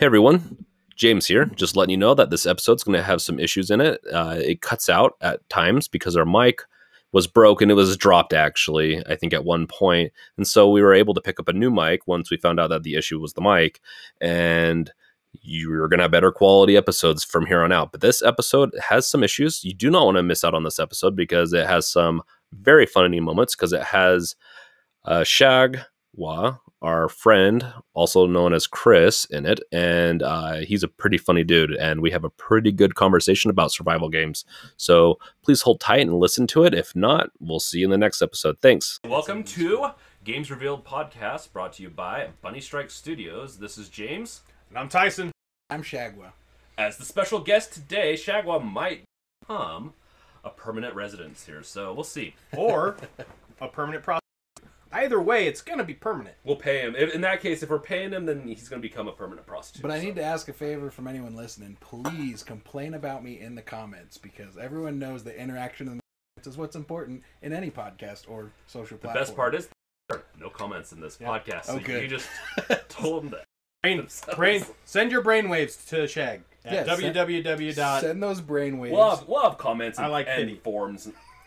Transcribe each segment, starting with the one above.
Hey everyone, James here. Just letting you know that this episode's going to have some issues in it. Uh, it cuts out at times because our mic was broken. It was dropped actually, I think at one point, and so we were able to pick up a new mic once we found out that the issue was the mic, and you're going to have better quality episodes from here on out. But this episode has some issues. You do not want to miss out on this episode because it has some very funny moments because it has uh, Shag Wa, our friend, also known as Chris, in it, and uh, he's a pretty funny dude, and we have a pretty good conversation about survival games. So please hold tight and listen to it. If not, we'll see you in the next episode. Thanks. Welcome to Games Revealed podcast, brought to you by BunnyStrike Studios. This is James. And I'm Tyson. I'm Shagwa. As the special guest today, Shagwa might become a permanent residence here, so we'll see. Or a permanent prostitute. Either way, it's gonna be permanent. We'll pay him. If, in that case, if we're paying him, then he's going to become a permanent prostitute. But I so. need to ask a favor from anyone listening. Please complain about me in the comments because everyone knows that interaction in the comments is what's important in any podcast or social The platform. best part is no comments in this podcast. So Oh, good. you just told him that. Brain, themselves. brain, send your brainwaves to Shag Yeah, at send- www. dot Send those brainwaves. We'll have, we'll have comments and, I like and pity.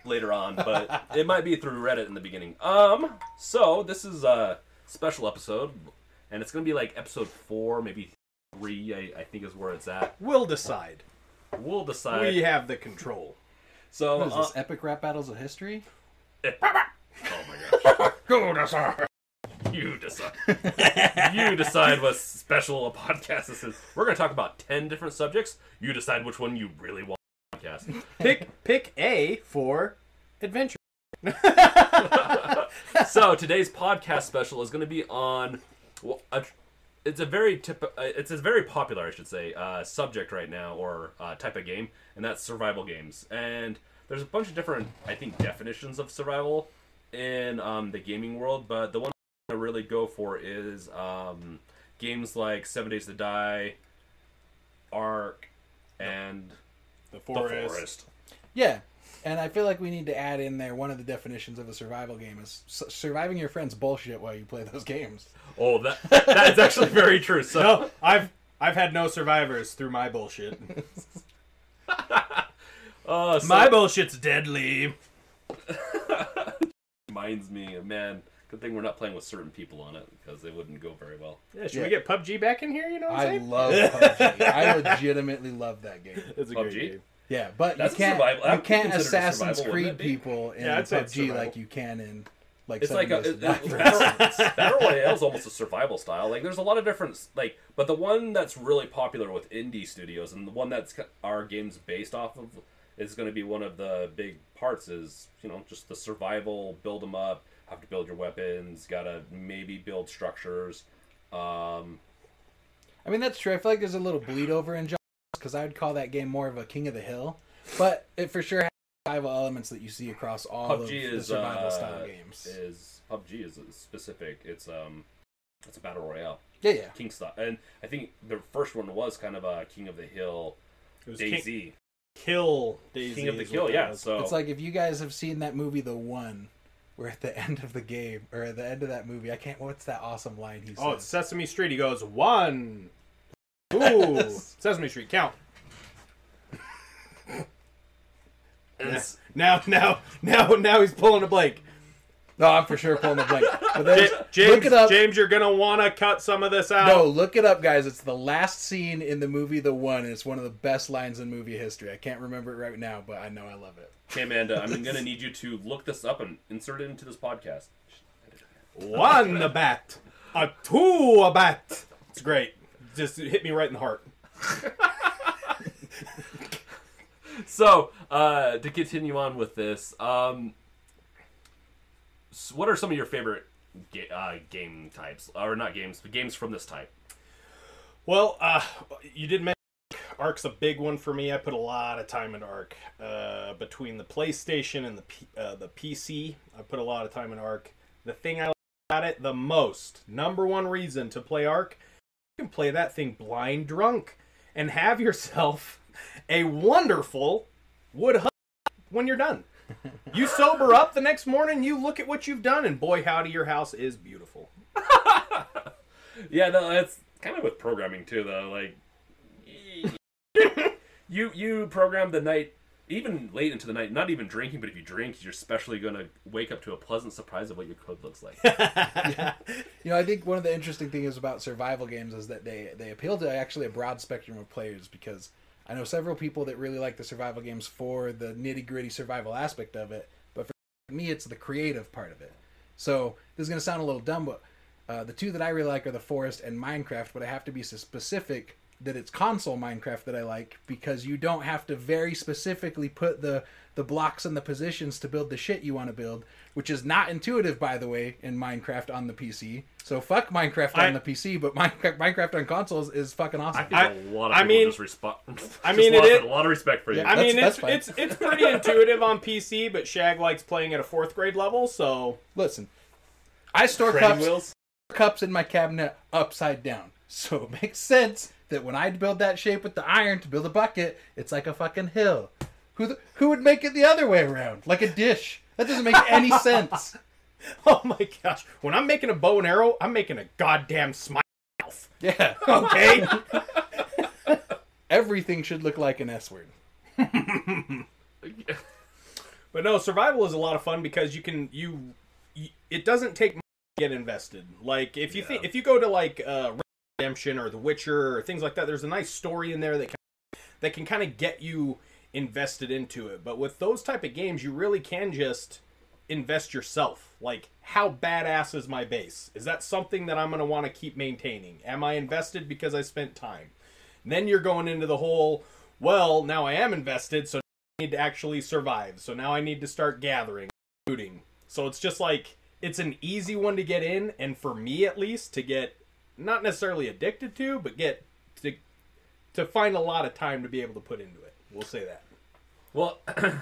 Forums later on, but it might be through Reddit in the beginning. Um, so this is a special episode, and it's going to be like episode four, maybe three. I, I think is where it's at. We'll decide. We'll decide. We have the control. so what is uh, this? Epic rap battles of history? oh my gosh. Go decide. You decide. you decide what special a podcast this is. We're going to talk about 10 different subjects. You decide which one you really want on the podcast. Pick pick A for adventure. so today's podcast special is going to be on well, a, it's a very tip, uh, it's a very popular, I should say, uh, subject right now or uh, type of game, and that's survival games. And there's a bunch of different, I think, definitions of survival in um, the gaming world, but the one I really go for is um, games like Seven Days to Die, Ark, and The The forest. Forest. Yeah. And I feel like we need to add in there one of the definitions of a survival game is surviving your friends' bullshit while you play those games. Oh, that that is actually very true. So No, I've I've had no survivors through my bullshit. uh, so- my bullshit's deadly. reminds me, man. Good thing we're not playing with certain people on it because they wouldn't go very well. Yeah, should Yeah. we get PUBG back in here? You know what I'm I saying? love PUBG. I legitimately love that game. It's a PUBG? great game. Yeah, but That's a you can't survival- that you would can't considered a Assassin's survival, Creed wouldn't it be? people in Yeah, I'd say PUBG it's survival. like you can in like It's Seven like a Days it, to it, Battle, Battle Royale is almost a survival style. Like there's a lot of different like, but the one that's really popular with indie studios and the one that's ca- our games based off of is going to be one of the big parts. Is you know just the survival, build them up, have to build your weapons, gotta maybe build structures. Um, I mean, that's true. I feel like there's a little bleed over in because I would call that game more of a King of the Hill, but it for sure has survival elements that you see across all of PUBG the is survival uh, style games. Is PUBG is specific? It's um, it's a battle royale. Yeah, yeah. King style, and I think the first one was kind of a King of the Hill, It was DayZ. King, Kill DayZ. King of the Kill, yeah. So It's like if you guys have seen that movie, The One, where at the end of the game or at the end of that movie, I can't. What's that awesome line he oh, says? Oh, it's Sesame Street. He goes one. Ooh, Sesame Street. Count. and Now, now, now, now he's pulling a blank. No, I'm for sure pulling the blank. But then, James, look it up. James, you're gonna want to cut some of this out. No, look it up, guys. It's the last scene in the movie The One, and it's one of the best lines in movie history. I can't remember it right now, but I know I love it. Okay, Amanda, I'm gonna need you to look this up and insert it into this podcast. One a bat, a two a bat. It's great. Just hit me right in the heart. So, uh, to continue on with this, um, s- what are some of your favorite ga- uh, game types, or not games, but games from this type? Well, uh, you did mention Ark's a big one for me. I put a lot of time in Ark. Uh, between the PlayStation and the P- uh, the PC, I put a lot of time in Ark. The thing I like about it the most, number one reason to play Ark, you can play that thing blind drunk and have yourself a wonderful wood when you're done. You sober up the next morning, you look at what you've done, and boy, howdy, your house is beautiful. Yeah, no, it's kind of with programming too, though. Like, you you program the night even late into the night, not even drinking, but if you drink, you're especially going to wake up to a pleasant surprise of what your code looks like. You know, I think one of the interesting things about survival games is that they they appeal to actually a broad spectrum of players because I know several people that really like the survival games for the nitty gritty survival aspect of it, but for me, it's the creative part of it. So this is going to sound a little dumb, but uh, the two that I really like are the Forest and Minecraft. But I have to be specific that it's console Minecraft that I like because you don't have to very specifically put the the blocks and the positions to build the shit you want to build, which is not intuitive, by the way, in Minecraft on the PC. So fuck Minecraft I- on the PC, but Minecraft, Minecraft on consoles is fucking I awesome. think I- a lot of I people mean- just respect. I mean, it it is- a lot of respect for you. Yeah. I mean, it's it's it's pretty intuitive on PC, but Shag likes playing at a fourth grade level, so Listen, I store cups, wheels. cups in my cabinet upside down, so it makes sense that when I build that shape with the iron to build a bucket, it's like a fucking hill. Who the, who would make it the other way around, like a dish? That doesn't make any sense. oh my gosh, when I'm making a bow and arrow, I'm making a goddamn smile. Yeah, Okay, everything should look like an S word. but no, survival is a lot of fun because you can you, you it doesn't take much to get invested. Like if you Yeah. think if you go to like uh, Redemption or The Witcher or things like that, there's a nice story in there that can, that can kind of get you invested into it. But with those type of games, you really can just invest yourself. Like, how badass is my base? Is that something that I'm going to want to keep maintaining? Am I invested because I spent time? Then you're going into the whole, well, now I am invested, so I need to actually survive. So now I need to start gathering, looting. So it's just like, it's an easy one to get in, and for me at least, to get not necessarily addicted to, but get to, to find a lot of time to be able to put into it. We'll say that. Well,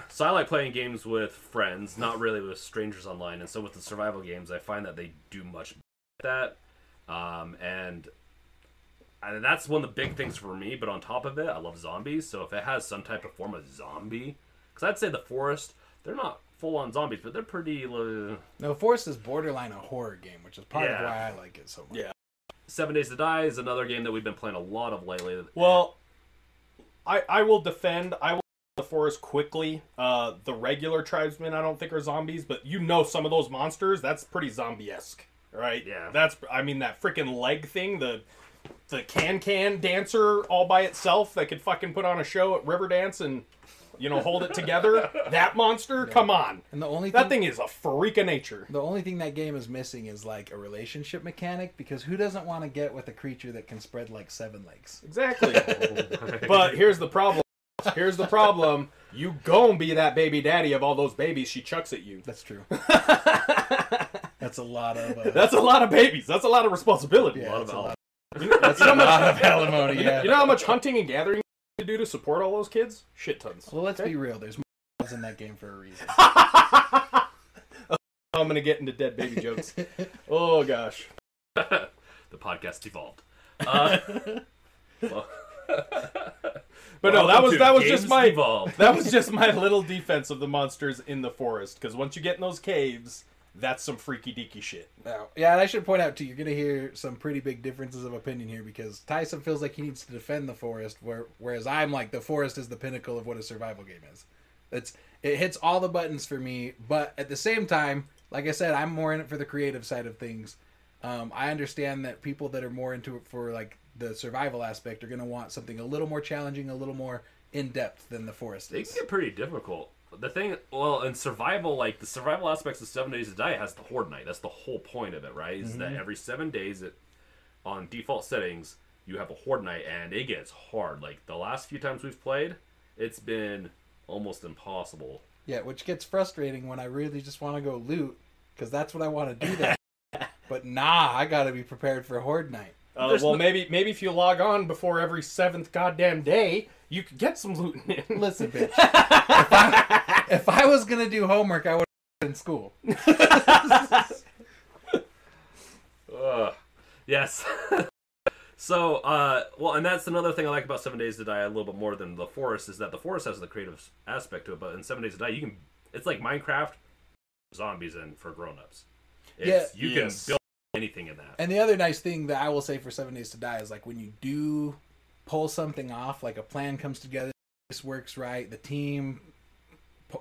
so I like playing games with friends, not really with strangers online. And so with the survival games, I find that they do much better at that. Um, and and that's one of the big things for me. But on top of it, I love zombies. So if it has some type of form of zombie, because I'd say the forest, they're not full on zombies, but they're pretty. Uh, No, Forest is borderline a horror game, which is part of why I like it so much. Yeah. Seven Days to Die is another game that we've been playing a lot of lately. Well, I I will defend. I will the forest quickly. Uh, the regular tribesmen I don't think are zombies, but you know some of those monsters. That's pretty zombie esque, right? Yeah. That's I mean that freaking leg thing. The the can can dancer all by itself that could fucking put on a show at Riverdance and you know hold it together. that monster, come on. And the only That thing, thing is a freak of nature. the only thing that game is missing is like a relationship mechanic because who doesn't want to get with a creature that can spread like seven legs? Exactly. but here's the problem. Here's the problem. You gon' be that baby daddy of all those babies she chucks at you. That's true. That's a lot of. Uh, That's a lot of babies. That's a lot of responsibility. yeah, lot of that's a al- lot. You know, That's you know a how lot of alimony. Yeah. you know how much hunting and gathering you to do to support all those kids? Shit tons. well, let's Okay? be real. There's more in that game for a reason. I'm gonna get into dead baby jokes. Oh gosh. the podcast evolved. Uh, well, But no, that was that was just my evolved. that was just my little defense of the monsters in the forest. Because once you get in those caves, that's some freaky deaky shit. Now, yeah, and I should point out too, you're gonna hear some pretty big differences of opinion here because Tyson feels like he needs to defend the forest, where, whereas I'm like the forest is the pinnacle of what a survival game is. It's it hits all the buttons for me, but at the same time, like I said, I'm more in it for the creative side of things. Um, I understand that people that are more into it for like the survival aspect are gonna want something a little more challenging, a little more in depth than the forest is. can get pretty difficult. The thing, well, in survival, like the survival aspects of Seven Days to Die has the Horde Night. That's the whole point of it, right? Is Mm-hmm. that every seven days, it, on default settings, you have a Horde Night, and it gets hard. Like the last few times we've played, it's been almost impossible. Yeah, which gets frustrating when I really just want to go loot because that's what I want to do. There, but nah, I got to be prepared for Horde Night. Uh, well, no- maybe maybe if you log on before every seventh goddamn day, you could get some looting in. Listen, bitch. if, I, if I was gonna do homework, I would have in school. Ugh. Yes. so, uh, well, and that's another thing I like about Seven Days to Die a little bit more than the Forest is that the Forest has the creative aspect to it, but in Seven Days to Die, you can. It's like Minecraft, zombies, and for grown-ups. It's, Yeah. you Yes. can build anything in that. And the other nice thing that I will say for Seven Days to Die is like when you do pull something off, like a plan comes together, this works right, the team,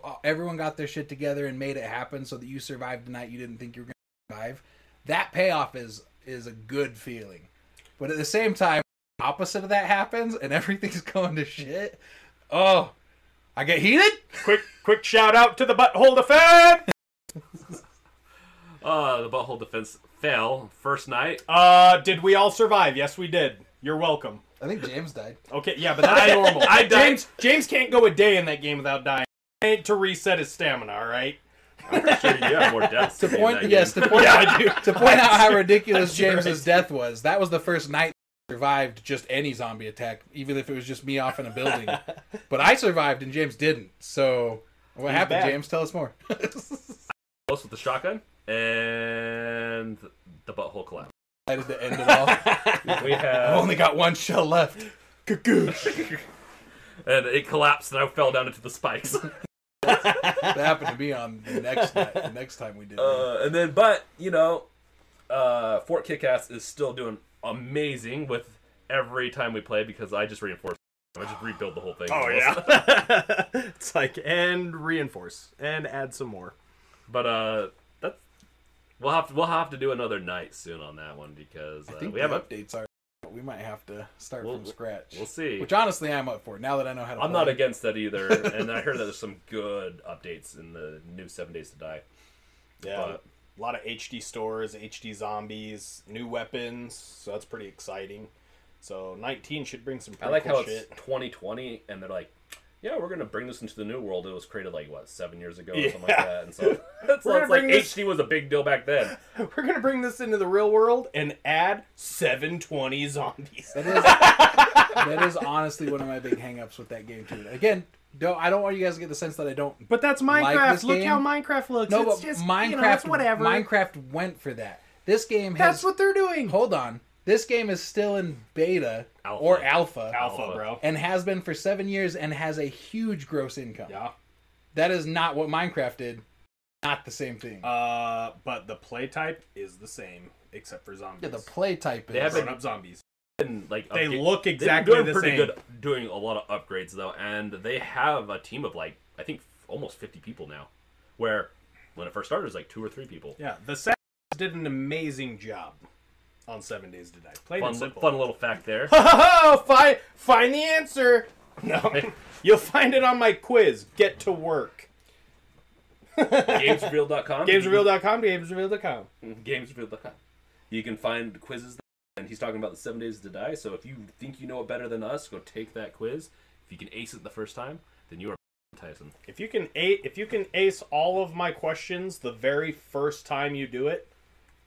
uh, everyone got their shit together and made it happen, so that you survived the night you didn't think you were going to survive. That payoff is is a good feeling, but at the same time, opposite of that happens and everything's going to shit. Oh, I get heated. quick, quick shout out to the butthole defense. Uh, the butthole defense fell first night. Uh, did we all survive? Yes, we did. You're welcome. I think James died. Okay, yeah, but that's normal. I died- James James can't go a day in that game without dying. Ain't to reset his stamina, all right? I'm pretty sure you have more deaths. To than me in point, yes, game. to point Yeah, out I do. to point out how ridiculous James's right. death was. That was the first night I survived just any zombie attack, even if it was just me off in a building. but I survived and James didn't. So what He's happened, bad. James? Tell us more. Close with the shotgun, and the butthole collapsed. I did the end of it all. We have. I've only got one shell left. Cuckoosh. and it collapsed, and I fell down into the spikes. that happened to me on the next night, the next time we did it. Uh, and then, but you know, uh, Fort Kickass is still doing amazing with every time we play because I just reinforce. I just rebuild the whole thing. Oh yeah. it's like and reinforce and add some more. But uh, that's we'll have to we'll have to do another night soon on that one because I uh, think we the have updates are. We might have to start We'll- from scratch. We'll see. Which honestly, I'm up for. Now that I know how to. I'm play. not against that either, and I heard that there's some good updates in the new Seven Days to Die. Yeah. But- a lot of HD stores, HD zombies, new weapons, so that's pretty exciting. So 19 should bring some I like cool how shit. it's 2020 and they're like, yeah, we're gonna bring this into the new world. It was created like what seven years ago or something like that, and so, so it's like this- HD was a big deal back then. We're gonna bring this into the real world and add 720 zombies. That is, that is honestly one of my big hangups with that game too. Again, don't I don't want you guys to get the sense that I don't. But that's Like Minecraft. this Look game? how Minecraft looks. No, it's but just, Minecraft, you know, it's whatever. Minecraft went for that. This game has. That's what they're doing. Hold on, this game is still in beta Alpha. or alpha, Alpha, Alpha. bro. and has been for seven years and has a huge gross income. Yeah. That is not what Minecraft did. Not the same thing. Uh, but the play type is the same except for zombies. yeah, the play type is. They have been- grown up zombies. And like They update- look they've been exactly doing the pretty same. good, doing a lot of upgrades though, and they have a team of like I think almost 50 people now. Where when it first started, it was like two or three people. Yeah, the Savages did an amazing job on Seven Days to Die. Plain Fun, and simple. fun little fact there. find find the answer. No, you'll find it on my quiz. Get to work. Gamesreveal.com. Gamesreveal.com. Mm-hmm. Gamesreveal.com. Gamesreveal.com. You can find quizzes, there and he's talking about the seven days to die. So if you think you know it better than us, go take that quiz. If you can ace it the first time, then you are Tyson. If you can a- if you can ace all of my questions the very first time you do it,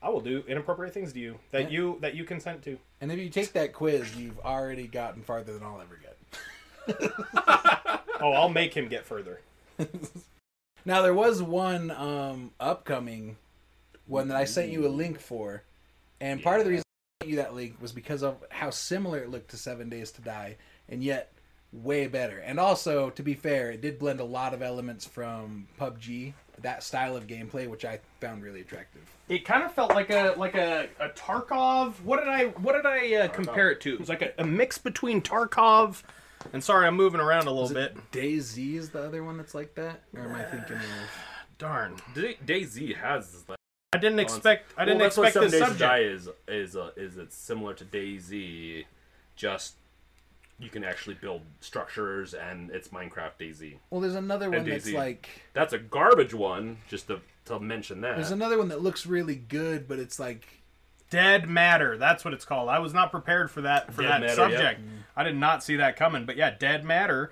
I will do inappropriate things to you that Yeah. you that you consent to. And if you take that quiz, you've already gotten farther than I'll ever get. Oh, I'll make him get further. Now there was one um, upcoming one that I sent you a link for, and part of the reason I sent you that link was because of how similar it looked to Seven Days to Die, and yet way better. And also, to be fair, it did blend a lot of elements from PUBG, that style of gameplay, which I found really attractive. It kind of felt like a like a, a Tarkov. What did I what did I uh, compare it to? It was like a, a mix between Tarkov and sorry, I'm moving around a little Is bit. it DayZ is the other one that's like that, or am I thinking of? Darn, Day- DayZ has. Like, I didn't expect I didn't well, expect this Days Die subject. is is uh, is it's similar to DayZ, just you can actually build structures, and it's Minecraft DayZ. Well, there's another one that's like That's a garbage one, just to to mention that. there's another one that looks really good, but it's like Dead matter. That's what it's called. I was not prepared for that for Dead that matter, subject. I did not see that coming. But yeah, dead matter.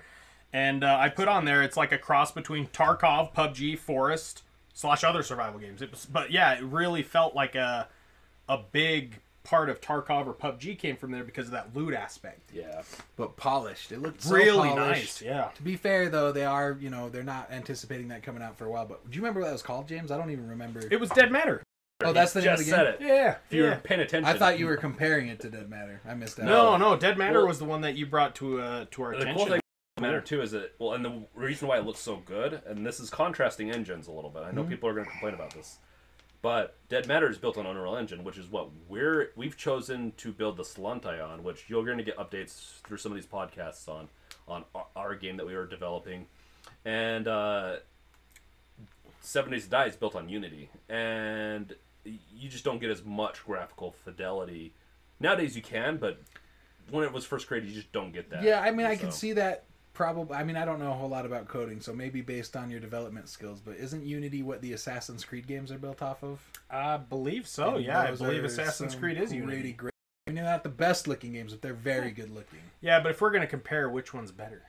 And uh, I put on there. It's like a cross between Tarkov, PUBG, Forest slash other survival games. It was, but yeah, it really felt like a a big part of Tarkov or PUBG came from there because of that loot aspect. yeah. but polished. It looked so really polished. nice. Yeah. To be fair, though, they are you know they're not anticipating that coming out for a while. But do you remember what that was called, James? I don't even remember. It was dead matter. oh, that's the name of just the game. said it. Yeah. If you yeah. were paying attention, I thought you were comparing it to Dead Matter. I missed that. No, no, Dead Matter Well- was the one that you brought to uh, to our The attention. cool thing about Matter too is that well, and the reason why it looks so good, and this is contrasting engines a little bit. I Mm-hmm. know people are going to complain about this. But Dead Matter is built on Unreal Engine, which is what we're we've chosen to build the Sluntai on, which you're going to get updates through some of these podcasts on on our, game that we are developing, and uh, Seven Days to Die is built on Unity, and you just don't get as much graphical fidelity. Nowadays you can, but when it was first created, you just don't get that. Yeah, I mean, I can see that. Probably, I mean, I don't know a whole lot about coding, so maybe based on your development skills. But isn't Unity what the Assassin's Creed games are built off of? I believe so. And yeah, I believe Assassin's Creed is Unity. Great. I mean, they're not the best looking games, but they're very good looking. Yeah, but if we're gonna compare, which one's better?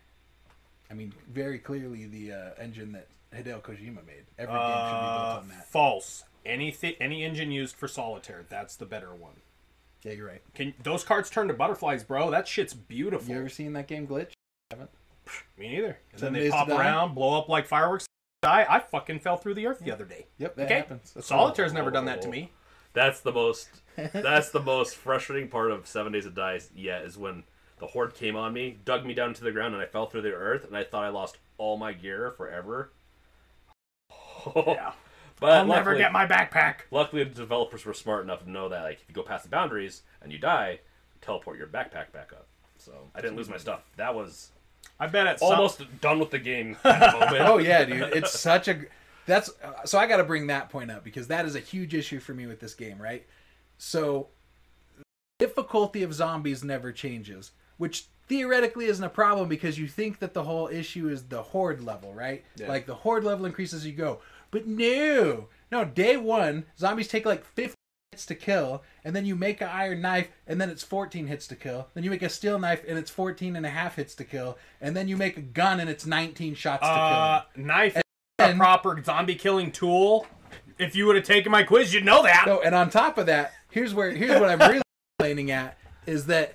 I mean, very clearly the uh, engine that Hideo Kojima made. Every game should be built Uh, on that. false. Anything, any engine used for solitaire, that's the better one. Yeah, you're right. Can those cards turn to butterflies, bro? That shit's beautiful. You ever seen that game Glitch? Haven't. Me neither. And Seven then they pop around, blow up like fireworks. Die. I fucking fell through the earth the other day. Yep, that Okay, happens. That's Solitaire's never done that to me. That's the most. that's the most frustrating part of Seven Days of Die yet is when the horde came on me, dug me down to the ground, and I fell through the earth, and I thought I lost all my gear forever. Yeah, but I'll never get my backpack. Luckily, the developers were smart enough to know that like if you go past the boundaries and you die, teleport your backpack back up. So I didn't lose my stuff. That was I bet at some, almost done with the game. At the oh yeah, dude. It's such a that's uh, so I got to bring that point up because that is a huge issue for me with this game, right? So difficulty of zombies never changes, which theoretically isn't a problem because you think that the whole issue is the horde level, right? Like the horde level increases as you go. But no. No, day 1, zombies take like 50 hits to kill, and then you make an iron knife, and then it's 14 hits to kill. Then you make a steel knife, and it's 14 and a half hits to kill. And then you make a gun, and it's 19 shots to kill. uh, knife is a proper zombie killing tool. If you would have taken my quiz, you'd know that. No, and on top of that, here's where here's what I'm really complaining at is that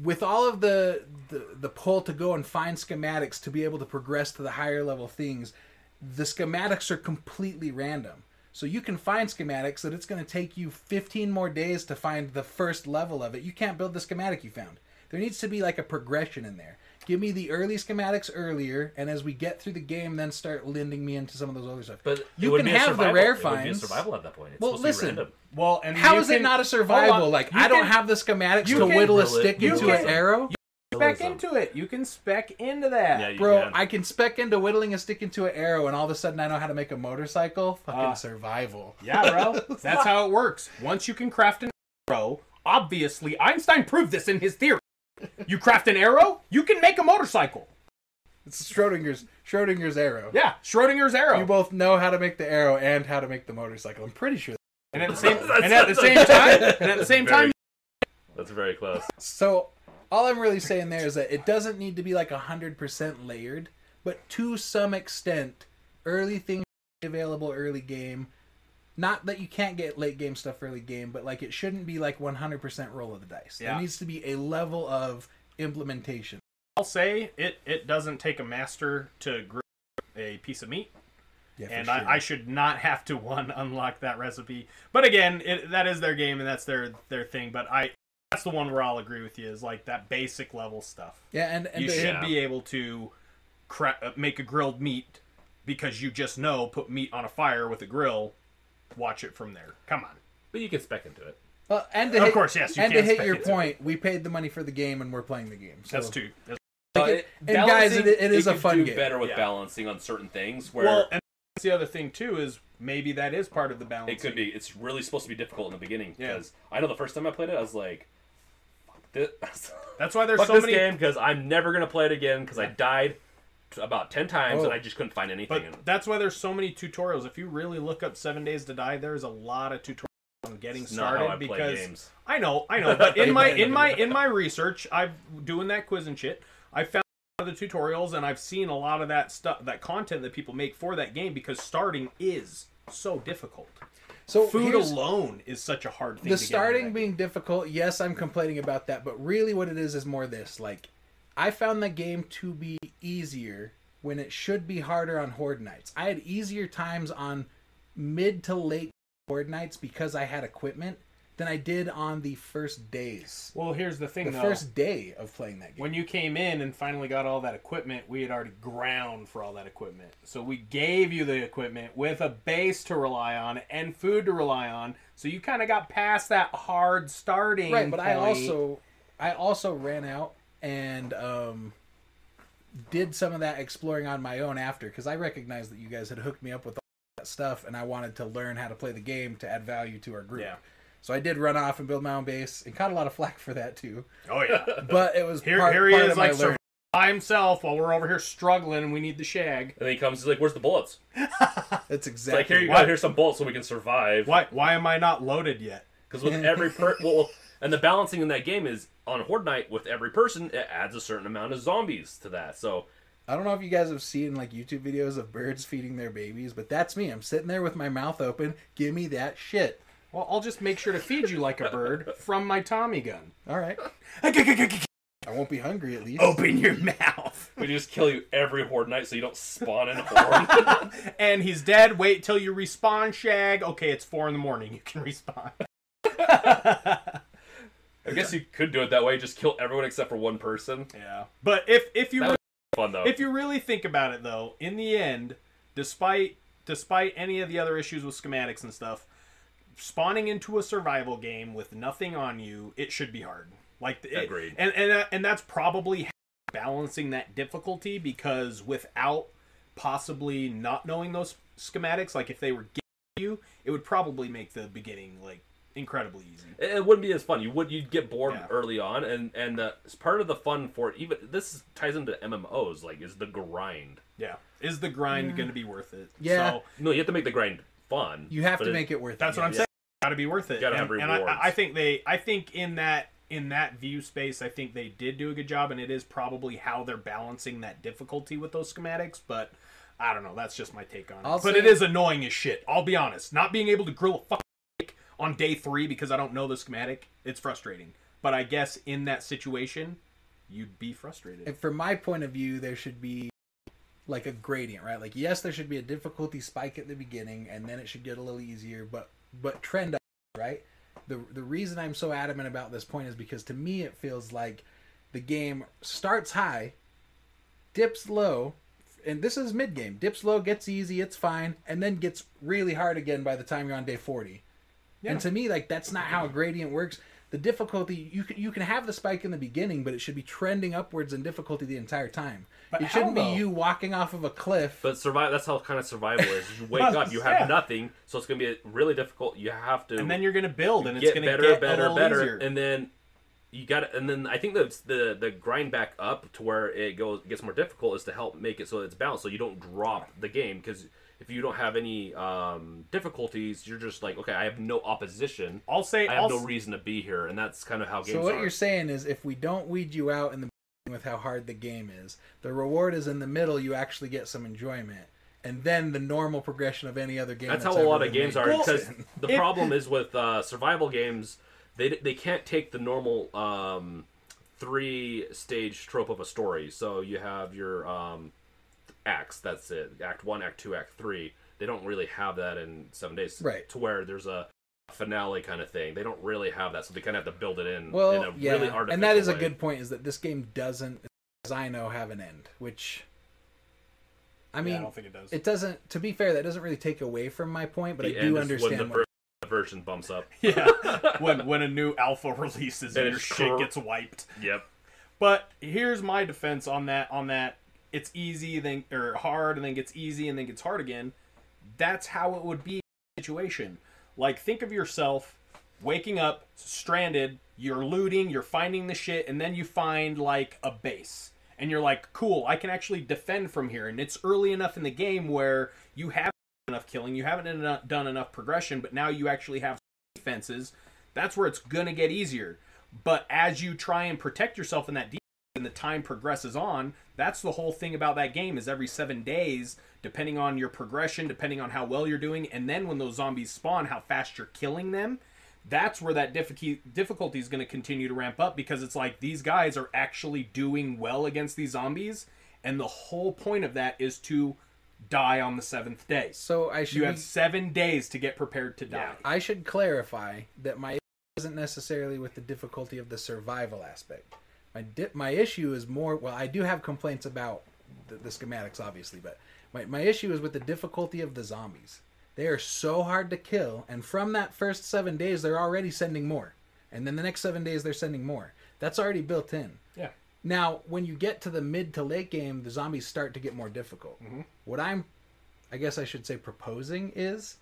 with all of the, the the pull to go and find schematics to be able to progress to the higher level things, the schematics are completely random. So you can find schematics that it's going to take you 15 more days to find the first level of it. You can't build the schematic you found. There needs to be like a progression in there. Give me the early schematics earlier, and as we get through the game, then start lending me into some of those other stuff. But you can be a have the survival- rare it would be a survival at that point. It's Well, supposed to be listen. random. Well, and How you is it not a survival? Like You I don't can have the schematics to can whittle a drill it. stick into an arrow, spec into it. You can spec into that. Yeah, you bro. can. I can spec into whittling a stick into an arrow, and all of a sudden I know how to make a motorcycle. Fucking Uh, survival. Yeah, bro. That's how it works. Once you can craft an arrow, obviously Einstein proved this in his theory. You craft an arrow, you can make a motorcycle. It's Schrodinger's Schrodinger's arrow. Yeah, Schrodinger's arrow. You both know how to make the arrow and how to make the motorcycle. I'm pretty sure. and at the same and at the same time, and at the same Very- time, That's very close. So all I'm really saying there is that it doesn't need to be like hundred percent layered, but to some extent, early things available early game. Not that you can't get late game stuff early game, but like it shouldn't be like 100% roll of the dice. Yeah. There needs to be a level of implementation. I'll say it. It doesn't take a master to grill a piece of meat. Yeah, and sure. I, I should not have to one unlock that recipe. But again, it, that is their game and that's their their thing. But I that's the one where I'll agree with you is like that basic level stuff. yeah, and, and you the- should be able to cra- uh, make a grilled meat because you just know put meat on a fire with a grill. Watch it from there. Come on. But you can spec into it. well, and to Of hit, course, yes, you and can to hit spec your into point, we paid the money for the game and we're playing the game. So That's two. That's- Like it- and guys, it- it is a could fun do game. better with Yeah. balancing on certain things where Well, and that's the other thing too is maybe that is part of the balance. it could be. It's really supposed to be difficult in the beginning Yeah. because I know the first time I played it, I was like, "Fuck this, That's why there's fuck so this many. game," because I'm never gonna play it again because I died t- about ten times Oh. and I just couldn't find anything. But that's why there's so many tutorials. If you really look up Seven Days to Die, there's a lot of tutorials on getting It's not how started I play because games. I know, I know. But in my in my in my research, I'm doing that quiz and shit. I found a lot of the tutorials and I've seen a lot of that stuff, that content that people make for that game because starting is so difficult. So Food alone is such a hard thing. the starting being difficult yes i'm complaining about that but really what it is is more this like i found the game to be easier when it should be harder on horde nights i had easier times on mid to late horde nights because i had equipment than I did on the first days. Well, here's the thing, The though. first day of playing that game. When you came in and finally got all that equipment, we had already ground for all that equipment. So we gave you the equipment with a base to rely on and food to rely on. So you kind of got past that hard starting. right, but I also I also ran out and um did some of that exploring on my own after because I recognized that you guys had hooked me up with all that stuff and I wanted to learn how to play the game to add value to our group. Yeah. So I did run off and build my own base and caught a lot of flack for that too. Oh yeah. But it was Here, part, here he part is, of like sur- by himself while we're over here struggling and we need the shag. And then he comes, he's like, "Where's the bullets?" That's It's exactly like, "Here you What? go. Here's some bullets so we can survive." Why? Why am I not loaded yet? Because with every per, well, and the balancing in that game is on Horde Night with every person, it adds a certain amount of zombies to that. So I don't know if you guys have seen like YouTube videos of birds feeding their babies, but that's me. I'm sitting there with my mouth open. Give me that shit. Well, I'll just make sure to feed you like a bird from my Tommy gun. All right. I won't be hungry at least. Open your mouth. we just kill you every Horde Night so you don't spawn in a Horde. And he's dead. Wait till you respawn, Shag. Okay, it's four in the morning. You can respawn. I guess you could do it that way. Just kill everyone except for one person. Yeah. But if if you That re- Fun though. if you really think about it though, in the end, despite despite any of the other issues with schematics and stuff, spawning into a survival game with nothing on you, it should be hard. Like it, Agreed. And and uh, and that's probably balancing that difficulty because without possibly not knowing those schematics, like if they were given to you, it would probably make the beginning like incredibly easy. it it wouldn't be as fun. You would you'd get bored Yeah. early on, and and it's part of the fun for it. Even this ties into MMOs. Like is the grind. Yeah. Is the grind going to be worth it? Yeah. So No, you have to make the grind fun. You have to it- make it worth That's it. what I'm yes. saying. Got to be worth it. Gotta and, have and rewards. I, I think they, I think in that in that view space, I think they did do a good job, and it is probably how they're balancing that difficulty with those schematics. But I don't know. That's just my take on it. I'll but it is annoying as shit. I'll be honest. Not being able to grill a fucking steak on day three because I don't know the schematic, it's frustrating. But I guess in that situation, you'd be frustrated. And from my point of view, there should be like a gradient, right? Like yes, there should be a difficulty spike at the beginning, and then it should get a little easier, but but trend up, right? The the reason I'm so adamant about this point is because to me it feels like the game starts high, dips low, and this is mid game. Dips low, gets easy, it's fine, and then gets really hard again by the time you're on day 40. And to me, like that's not how a gradient works. The difficulty you can you can have the spike in the beginning, but it should be trending upwards in difficulty the entire time. But it shouldn't how, be you walking off of a cliff. But survive. That's how kind of survival is. You wake up, you have Yeah. nothing, so it's gonna be really difficult. You have to and then you're gonna build, and it's gonna better, get better, a little better, easier. and then you got to And then I think the the the grind back up to where it goes gets more difficult is to help make it so it's balanced, so you don't drop the game because. If you don't have any um, difficulties, you're just like, okay, I have no opposition. I'll say, I have I'll, no reason to be here, and that's kind of how games so what are. you're saying is, if we don't weed you out in the beginning with how hard the game is, the reward is in the middle. You actually get some enjoyment, and then the normal progression of any other game. That's how that's a lot of games made. are Well, because the if- problem is with uh, survival games, they they can't take the normal um, three stage trope of a story. So you have your um, acts. That's it. Act one, act two, act three. They don't really have that in seven days. Right. To where there's a finale kind of thing. They don't really have that, so they kind of have to build it in in Well, a yeah, really artificial and that is a good point. Is that this game doesn't, as I know, have an end. Which, I Yeah, mean, I don't think it does. it doesn't. To be fair, that doesn't really take away from my point, but The I end do is understand. when the what- version bumps up. yeah, when when a new alpha releases and And your shit cor- gets wiped. Yep. But here's my defense on that. On that, it's easy then or hard, and then gets easy, and then gets hard again. That's how it would be situation. Like think of yourself waking up stranded. You're looting. You're finding the shit, and then you find like a base. And you're like, cool, I can actually defend from here. And it's early enough in the game where you have enough killing, you haven't eno- done enough progression, but now you actually have defenses. That's where it's gonna get easier. But as you try and protect yourself in that defense and the time progresses on, that's the whole thing about that game is every seven days, depending on your progression, depending on how well you're doing, and then when those zombies spawn, how fast you're killing them. That's where that difficulty difficulty is going to continue to ramp up because it's like these guys are actually doing well against these zombies, and the whole point of that is to die on the seventh day. So I should. You have seven days to get prepared to die. I should clarify that my isn't necessarily with the difficulty of the survival aspect. My di- my issue is more. Well, I do have complaints about the, the schematics, obviously, but my my issue is with the difficulty of the zombies. They are so hard to kill, and from that first seven days, they're already sending more, and then the next seven days, they're sending more. That's already built in. Yeah. Now, when you get to the mid to late game, the zombies start to get more difficult. Mm-hmm. What I'm, I guess I should say, proposing is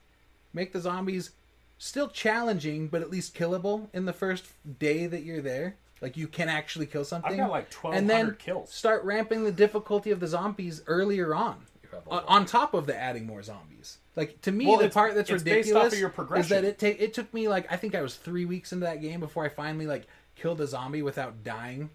make the zombies still challenging, but at least killable in the first day that you're there. Like you can actually kill something. I've got like and then 1,200 kills. start ramping the difficulty of the zombies earlier on, on, on top of the adding more zombies. Like to me, Well, the part that's ridiculous of your is that it take it took me like I think I was three weeks into that game before I finally like killed a zombie without dying.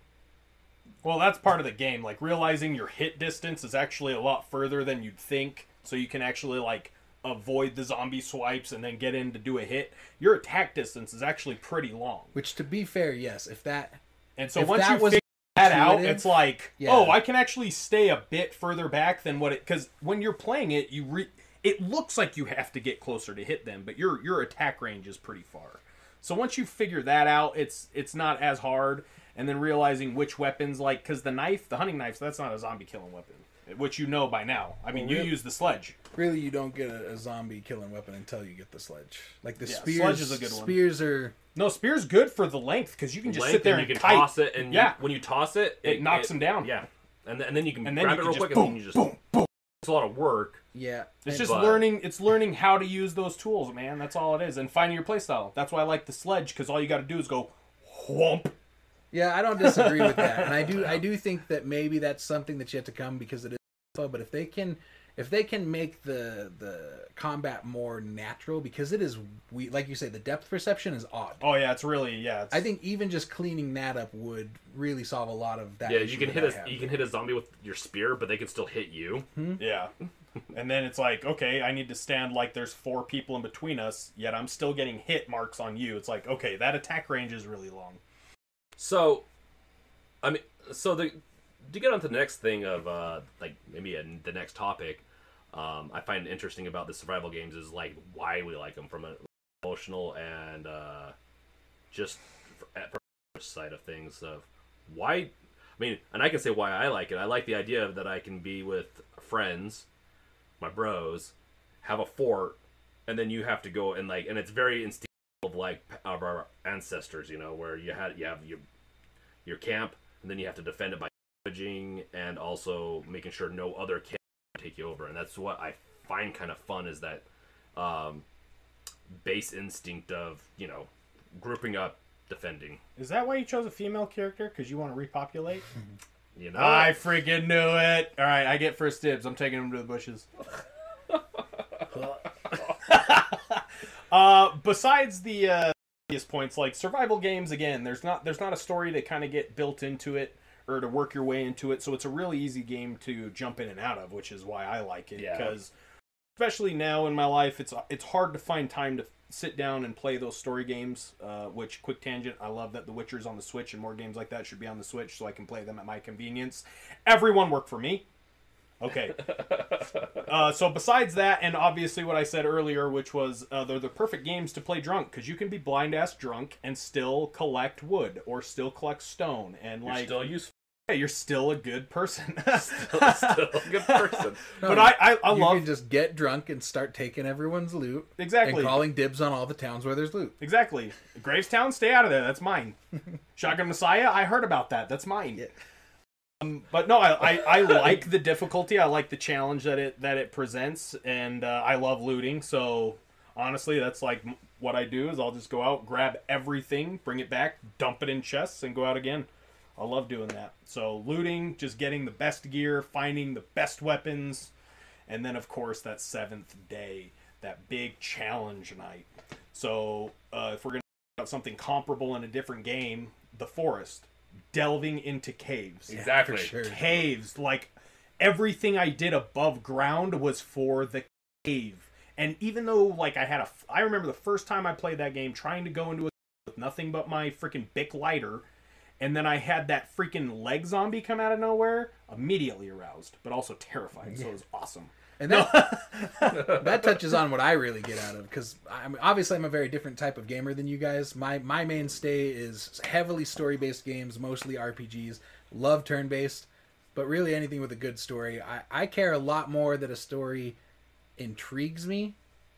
Well, that's part of the game. Like realizing your hit distance is actually a lot further than you'd think, so you can actually like avoid the zombie swipes and then get in to do a hit. Your attack distance is actually pretty long. Which, to be fair, yes, if that And so once that you was figure that out, it's like, yeah. oh, I can actually stay a bit further back than what it because when you're playing it, you re- it looks like you have to get closer to hit them, but your your attack range is pretty far. So once you figure that out, it's it's not as hard. And then realizing which weapons, like, because the knife, the hunting knife, that's not a zombie killing weapon, which you know by now. I mean, Well, you really- use the sledge. really you don't get a, a zombie killing weapon until you get the sledge. Like the Yeah, spears, sledge is a good one. spears are No, spear's good for the length because you can just Length, sit there and and, you can kite. toss it, and you- Yeah. when you toss it, It knocks them down. Yeah, and then, and then you can And then grab you it can real quick, boom, and then you just boom, boom. it's a lot of work. yeah. It's just But- learning. It's learning how to use those tools, man. That's all it is, and finding your playstyle. That's why I like the sledge because all you got to do is go whomp. Yeah, I don't disagree with that, and I do I do think that maybe that's something that's yet to come because it is. But if they can, if they can make the the combat more natural, because it is we like you say the depth perception is odd. Oh yeah, it's really yeah. It's, I think even just cleaning that up would really solve a lot of that. Yeah, you can hit I a have. you can hit a zombie with your spear, but they can still hit you. Hmm? yeah. and then it's like okay, I need to stand like there's four people in between us, yet I'm still getting hit marks on you. It's like okay, that attack range is really long. So, I mean, so the to get on to the next thing of uh, like maybe a, the next topic, um, I find interesting about the survival games is like why we like them from an emotional and uh, just from side of things of why. I mean, and I can say why I like it. I like the idea that I can be with friends, my bros, have a fort, and then you have to go and like, and it's very instinctive of like of our ancestors, you know, where you had you have your your camp, and then you have to defend it by damaging and also making sure no other can take you over, and that's what I find kind of fun is that um, base instinct of you know grouping up, defending. Is that why you chose a female character? Because you want to repopulate? You know, I freaking knew it. All right, I get first dibs. I'm taking him to the bushes. uh, besides the uh, obvious points, like survival games, again, there's not there's not a story to kind of get built into it or to work your way into it. So it's a really easy game to jump in and out of, which is why I like it. Yeah. Because especially now in my life, it's it's hard to find time to sit down and play those story games. Uh, which quick tangent, I love that The Witcher's on the Switch and more games like that should be on the Switch so I can play them at my convenience. Everyone work for me. Okay. uh, so besides that, and obviously what I said earlier, which was uh, they're the perfect games to play drunk because you can be blind ass drunk and still collect wood or still collect stone and you're like still useful, yeah, you're still a good person. still, still a good person. but I I, I you love can just get drunk and start taking everyone's loot exactly and calling dibs on all the towns where there's loot. exactly Gravestown. Stay out of there. That's mine. Shotgun Messiah. I heard about that. That's mine. Yeah. Um, but no, I, I, I like the difficulty. I like the challenge that it that it presents, and uh, I love looting. So honestly, that's like what I do is I'll just go out, grab everything, bring it back, dump it in chests, and go out again. I love doing that. So looting, just getting the best gear, finding the best weapons, and then of course that seventh day, that big challenge night. So uh, if we're gonna talk about something comparable in a different game, the forest, delving into caves Exactly. Sure. caves. Like everything I did above ground was for the cave. And even though like I had a, I remember the first time I played that game, trying to go into a with nothing but my freaking Bic lighter, and then I had that freaking leg zombie come out of nowhere. Immediately aroused, but also terrified. So it was awesome. And that that touches on what I really get out of because I'm obviously I'm a very different type of gamer than you guys. My my mainstay is heavily story based games, mostly RPGs. Love turn based, but really anything with a good story. I, I care a lot more that a story intrigues me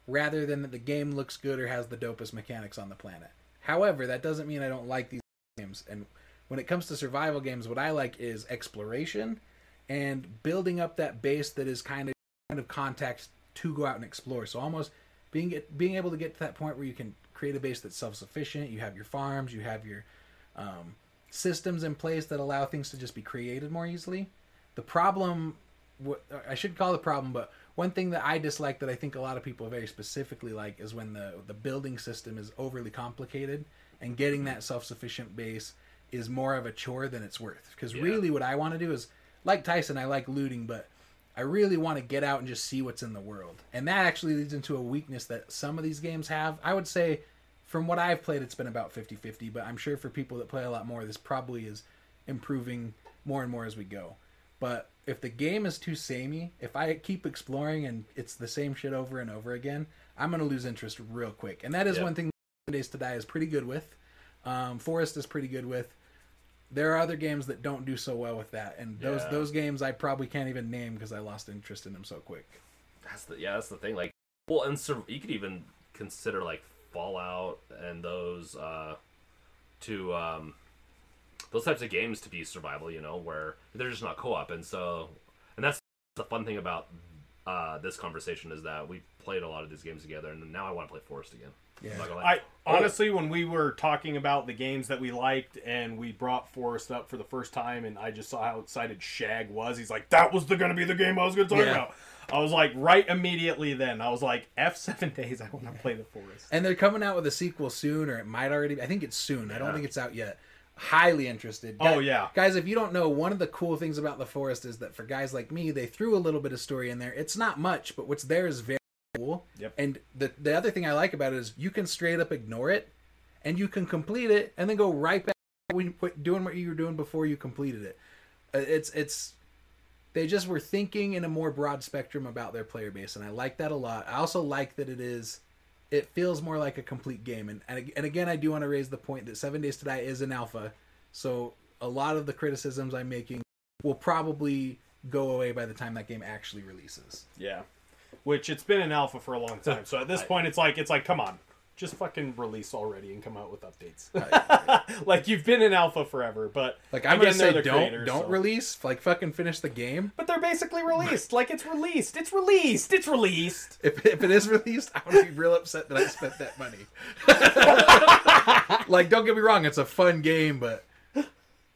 rather than that the game looks good or has the dopest mechanics on the planet. However, that doesn't mean I don't like these games. And when it comes to survival games, what I like is exploration and building up that base that is kind of of context to go out and explore. So almost being being able to get to that point where you can create a base that's self sufficient. You have your farms, you have your um, systems in place that allow things to just be created more easily. The problem, what I should call the problem, but one thing that I dislike that I think a lot of people very specifically like is when the the building system is overly complicated and getting that self sufficient base is more of a chore than it's worth. Because Yeah. really, what I want to do is like Tyson, I like looting, but I really want to get out and just see what's in the world. And that actually leads into a weakness that some of these games have. I would say, from what I've played, it's been about 50 50, but I'm sure for people that play a lot more, this probably is improving more and more as we go. But if the game is too samey, if I keep exploring and it's the same shit over and over again, I'm going to lose interest real quick. And that is Yeah. one thing Days to Die is pretty good with. Um, Forest is pretty good with. There are other games that don't do so well with that, and those Yeah. those games I probably can't even name because I lost interest in them so quick. That's the yeah, that's the thing. Like, well, and sur- you could even consider like Fallout and those uh, to um, those types of games to be survival. You know, where they're just not co-op, and so and that's the fun thing about uh, this conversation is that we played a lot of these games together, and now I want to play Forest again. Yeah. I'm not gonna lie. I honestly, when we were talking about the games that we liked, and we brought Forest up for the first time, and I just saw how excited Shag was. He's like, "That was the going to be the game I was going to talk Yeah. about." I was like, right immediately then, I was like, "F seven days, I want to play the Forest." And they're coming out with a sequel soon, or it might already. Be, I think it's soon. I don't think it's out yet. Highly interested. Oh, yeah. guys! If you don't know, one of the cool things about the forest is that for guys like me, they threw a little bit of story in there. It's not much, but what's there is very cool. Yep. And the the other thing I like about it is you can straight up ignore it, and you can complete it, and then go right back when you put doing what you were doing before you completed it. Uh, It's it's they just were thinking in a more broad spectrum about their player base, and I like that a lot. I also like that it is it feels more like a complete game, and and, and again, I do want to raise the point that Seven Days to Die is an alpha, so a lot of the criticisms I'm making will probably go away by the time that game actually releases. Yeah, which it's been in alpha for a long time. So at this point, it's like, it's like, come on, just fucking release already and come out with updates. like you've been in alpha forever, but Like I'm again, gonna say, don't creators, don't so- release, like fucking finish the game. But they're basically released. like it's released. It's released. It's released. If, if it is released, I'm gonna be real upset that I spent that money. like, don't get me wrong, it's a fun game, but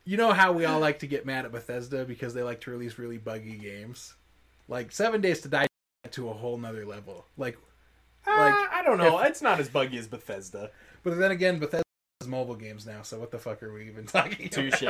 you know how we all like to get mad at Bethesda because they like to release really buggy games. Like Seven Days to Die to a whole nother level. Like, Like Like, I don't know. it's not as buggy as Bethesda. but then again, Bethesda has mobile games now, so what the fuck are we even talking about? Touche.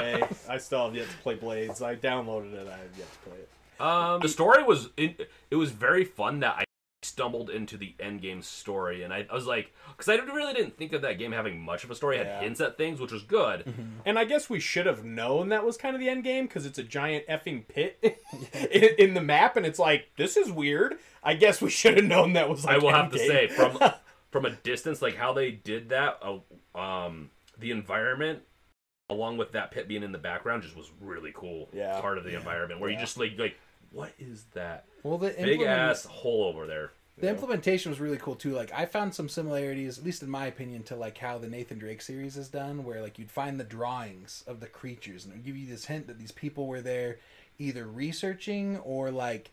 I still have yet to play Blades. I downloaded it. I have yet to play it. Um, the story was it, it was very fun that I stumbled into the end game story, and I, I was like, because I really didn't think of that game having much of a story. It Yeah. had hints at things, which was good. And I guess we should have known that was kind of the end game because it's a giant effing pit in, in the map, and it's like this is weird. I guess we should have known that was. Like I will have to endgame. say from from a distance, like how they did that, uh, um, the environment along with that pit being in the background just was really cool. Yeah. part of the environment where Yeah. you just like like what is that Well, the big implement- ass hole over there? The implementation was really cool too. Like I found some similarities, at least in my opinion, to like how the Nathan Drake series is done, where like you'd find the drawings of the creatures and it would give you this hint that these people were there either researching or like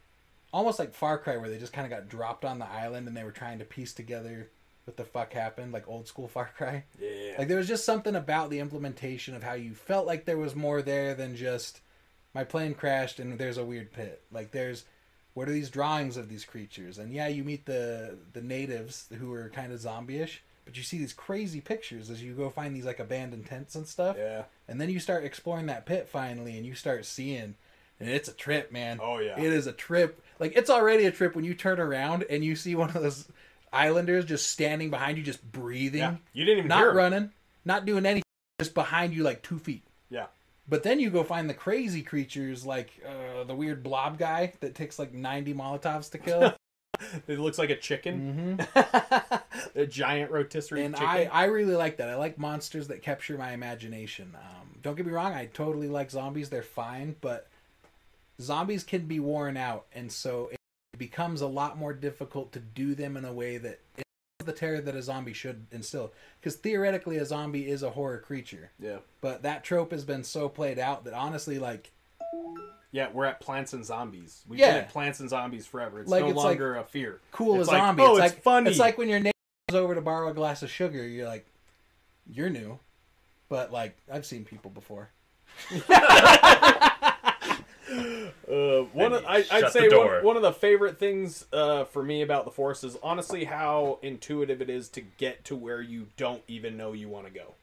almost like Far Cry where they just kind of got dropped on the island and they were trying to piece together what the fuck happened, like old school Far Cry. Yeah. Like there was just something about the implementation of how you felt like there was more there than just my plane crashed and there's a weird pit. Like there's what are these drawings of these creatures? And yeah, you meet the the natives who are kind of zombie-ish, but you see these crazy pictures as you go find these like abandoned tents and stuff. yeah. And then you start exploring that pit finally and you start seeing and it's a trip, man. Oh, yeah. It is a trip. Like it's already a trip when you turn around and you see one of those islanders just standing behind you just breathing Yeah. You didn't even not running, not doing anything, just behind you like two feet. But then you go find the crazy creatures like uh, the weird blob guy that takes like 90 Molotovs to kill. It looks like a chicken, a giant rotisserie and chicken. I, I really like that. I like monsters that capture my imagination. Um, don't get me wrong, I totally like zombies. They're fine, but zombies can be worn out, and so it becomes a lot more difficult to do them in a way that the terror that a zombie should instill. Because theoretically, a zombie is a horror creature, yeah, but that trope has been so played out that honestly, like yeah, we're at Plants and Zombies. We've Yeah. been at Plants and Zombies forever. It's Like, no it's longer a fear. cool It's as like, zombie. oh, it's it's like funny. It's like when your neighbor goes over to borrow a glass of sugar. You're like, you're new, but like I've seen people before. Uh, one, of, I, I'd the say one, one of the favorite things uh, for me about the forest is honestly how intuitive it is to get to where you don't even know you want to go.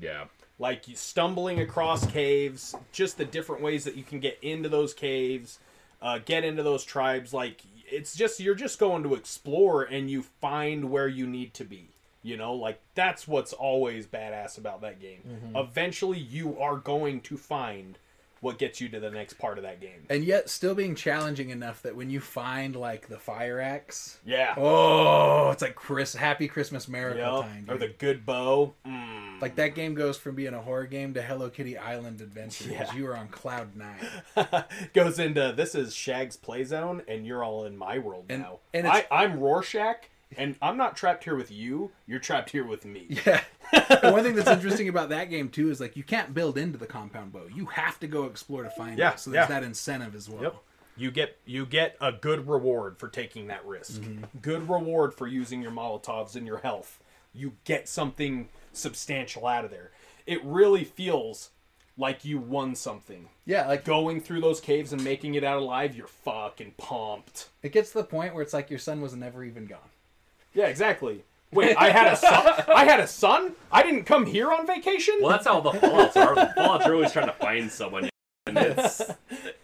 Yeah. Like you stumbling across caves, just the different ways that you can get into those caves, uh, get into those tribes. Like it's just you're just going to explore and you find where you need to be. You know, like that's what's always badass about that game. Eventually, you are going to find what gets you to the next part of that game. and yet still being challenging enough that when you find like the fire axe, Yeah. oh, it's like Chris, Happy Christmas Miracle Yep. time. Or the good bow. Mm. like that game goes from being a horror game to Hello Kitty Island Adventure because Yeah. you are on cloud nine. Goes into this is Shag's play zone, and you're all in my world And- now. and I, I'm Rorschach, and I'm not trapped here with you. You're trapped here with me. Yeah. one thing that's interesting about that game too is like you can't build into the compound bow. You have to go explore to find Yeah, it. So there's yeah. that incentive as well. Yep. You get you get a good reward for taking that risk. Mm-hmm. Good reward for using your Molotovs and your health. You get something substantial out of there. It really feels like you won something. Yeah, like Going through those caves and making it out alive, you're fucking pumped. it gets to the point where it's like your son was never even gone. Yeah, exactly. Wait, I had a son. I had a son. I didn't come here on vacation. Well, that's how the Fallout's are. The Fallout's are always trying to find someone, and it's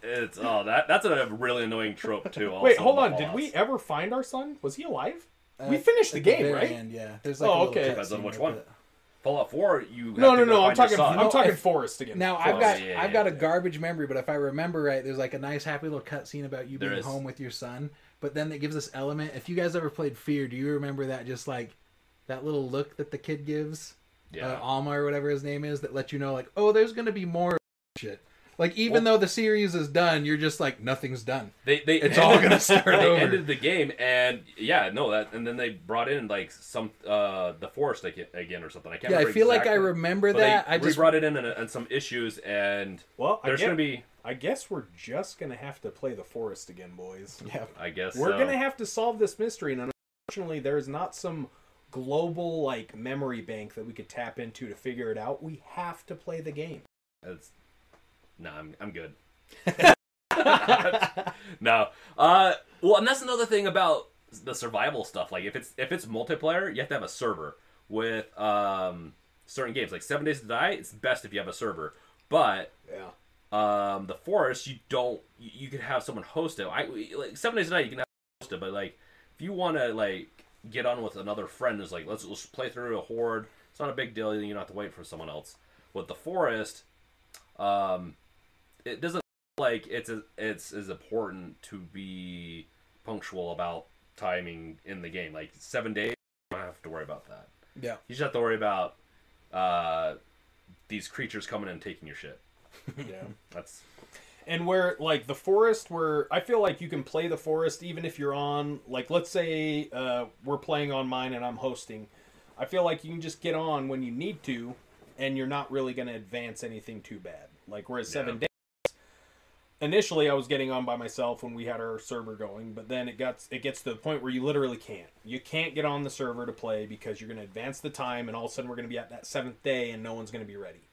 it's oh that that's a really annoying trope too. Also, Wait, hold on. Did we ever find our son? Was he alive? we Uh, finished the game, very right? End, yeah. There's like Oh, okay. Depends on cutscene which one. it. Fallout Four? You No, have no, to go no. I'm find your talking. I'm No, talking if- Forest again. Now I've got yeah, I've yeah, got a yeah. garbage memory, but if I remember right, there's like a nice happy little cutscene about you There being is. home with your son. But then it gives this element. If you guys ever played Fear, do you remember that just like that little look that the kid gives? Yeah. uh, Alma or whatever his name is that let you know like oh there's gonna be more shit like even though the series is done you're just like nothing's done They they It's all gonna start they over. ended the game and yeah no that and then they brought in like some uh the forest again, again or something. I can't. yeah i remember feel like i remember but that They i just brought it in and, and some issues and Well, I there's get- gonna be I guess we're just gonna have to play the Forest again, boys. yeah I guess We're so. gonna have to solve this mystery, and unfortunately, there's not some global like memory bank that we could tap into to figure it out. We have to play the game. It's, no, I'm I'm good. no. Uh well and that's another thing about the survival stuff. Like if it's if it's multiplayer, you have to have a server with um certain games. Like Seven Days to Die, it's best if you have a server. But Yeah. Um the forest you don't you, you could have someone host it. I like Seven Days a night. you can have host it, but like if you want to like get on with another friend who's like let's let's play through a horde, it's not a big deal. You don't have to wait for someone else. With the forest, um, it doesn't like it's as, it's as important to be punctual about timing in the game. Like seven days, you don't have to worry about that. yeah You just have to worry about uh, these creatures coming and taking your shit. Yeah. That's and where like the forest where i feel like you can play the forest even if you're on like let's say uh, we're playing on mine and i'm hosting. I feel like you can just get on when you need to and you're not really going to advance anything too bad. Like whereas seven days. Initially i was getting on by myself when we had our server going but then it got it gets to the point where you literally can't. You can't get on the server to play because you're going to advance the time and all of a sudden we're going to be at that seventh day and no one's going to be ready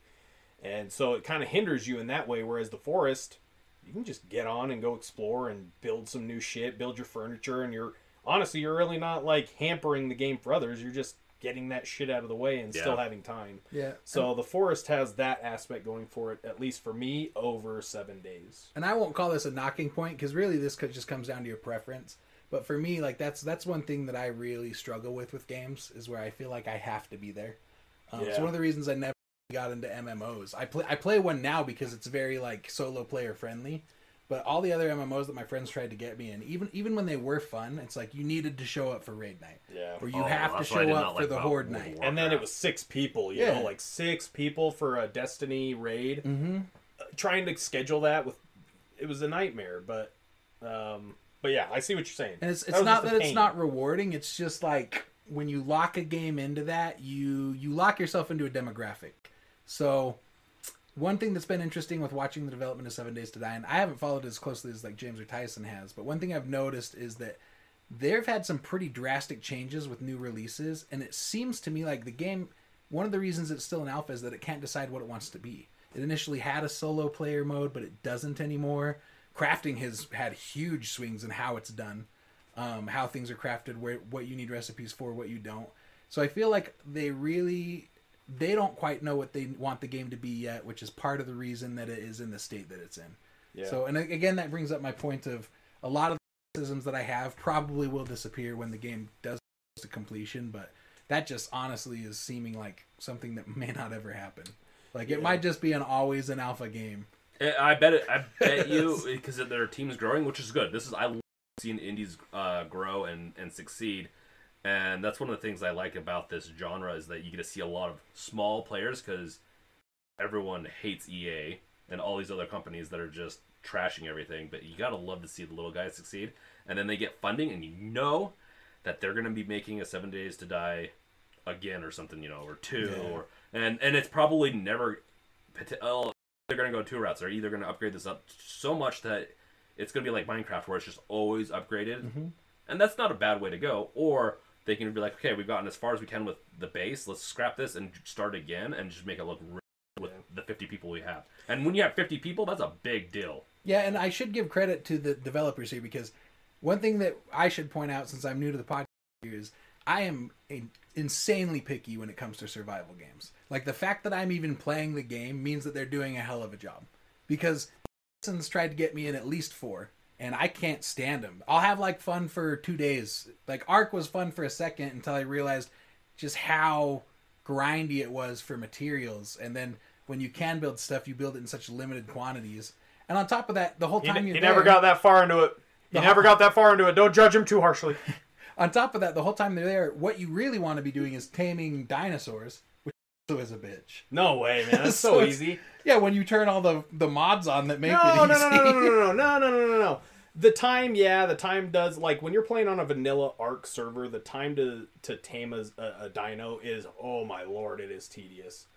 and so it kind of hinders you in that way. Whereas the forest, you can just get on and go explore and build some new shit, build your furniture, and you're honestly you're really not like hampering the game for others. You're just getting that shit out of the way and still having time. yeah So the forest has that aspect going for it, at least for me, over seven days. and i won't call this a knocking point because really this could just comes down to your preference but for me like that's that's one thing that i really struggle with with games is where i feel like i have to be there um, Yeah. so one of the reasons i never got into MMOs. I play I play one now because it's very like solo player friendly. But all the other MMOs that my friends tried to get me in, even even when they were fun, it's like you needed to show up for raid night, Yeah. or you Oh, have to that's what I did show not up for like the horde night. Warcraft. And then it was six people, you Yeah. know, like six people for a Destiny raid. Mm-hmm. Trying to schedule that with it was a nightmare, but um but yeah, I see what you're saying. And it's it's was not that it's not rewarding. It's just like when you lock a game into that, you you lock yourself into a demographic. So one thing that's been interesting with watching the development of Seven Days to Die, and I haven't followed it as closely as like James or Tyson has, but one thing I've noticed is that they've had some pretty drastic changes with new releases, and it seems to me like the game. One of the reasons it's still in alpha is that it can't decide what it wants to be. It initially had a solo player mode, but it doesn't anymore. Crafting has had huge swings in how it's done, um, how things are crafted, where what you need recipes for, what you don't. So I feel like they really they don't quite know what they want the game to be yet, which is part of the reason that it is in the state that it's in. Yeah. So, and again, that brings up my point of a lot of the criticisms that I have probably will disappear when the game does to completion, but that just honestly is seeming like something that may not ever happen. Like it might just be an always an alpha game. I I bet it. I bet you because their team is growing, which is good. This is I love seeing indies uh, grow and and succeed, and that's one of the things I like about this genre is that you get to see a lot of small players because everyone hates EA and all these other companies that are just trashing everything. But you gotta love to see the little guys succeed, and then they get funding, and you know that they're gonna be making a Seven Days to Die again or something, you know, or two, Yeah. or and and it's probably never. oh, they're gonna go two routes. They're either gonna upgrade this up so much that it's gonna be like Minecraft, where it's just always upgraded, Mm-hmm. and that's not a bad way to go. Or they can be like, okay, we've gotten as far as we can with the base. Let's scrap this and start again, and just make it look real with the 50 people we have. And when you have 50 people, that's a big deal. Yeah, and I should give credit to the developers here because one thing that I should point out since I'm new to the podcast is I am a, insanely picky when it comes to survival games. Like the fact that I'm even playing the game means that they're doing a hell of a job. Because Simpsons tried to get me in at least four, and I can't stand them. I'll have like fun for two days. Like Ark was fun for a second until I realized just how grindy it was for materials, and then when you can build stuff, you build it in such limited quantities. And on top of that, the whole time he you're never there, got that far into it. He never got that far into it. Don't judge him too harshly. on top of that, the whole time they're there, what you really want to be doing is taming dinosaurs, is a bitch. No way, man. That's So so, easy. Yeah, when you turn all the the mods on that make No, it no, easy. no, no, no, no, no, no, no, no, no, no, no. The time, yeah, the time does like when you're playing on a vanilla Ark server. The time to to tame a, a, a dino is oh my lord, it is tedious.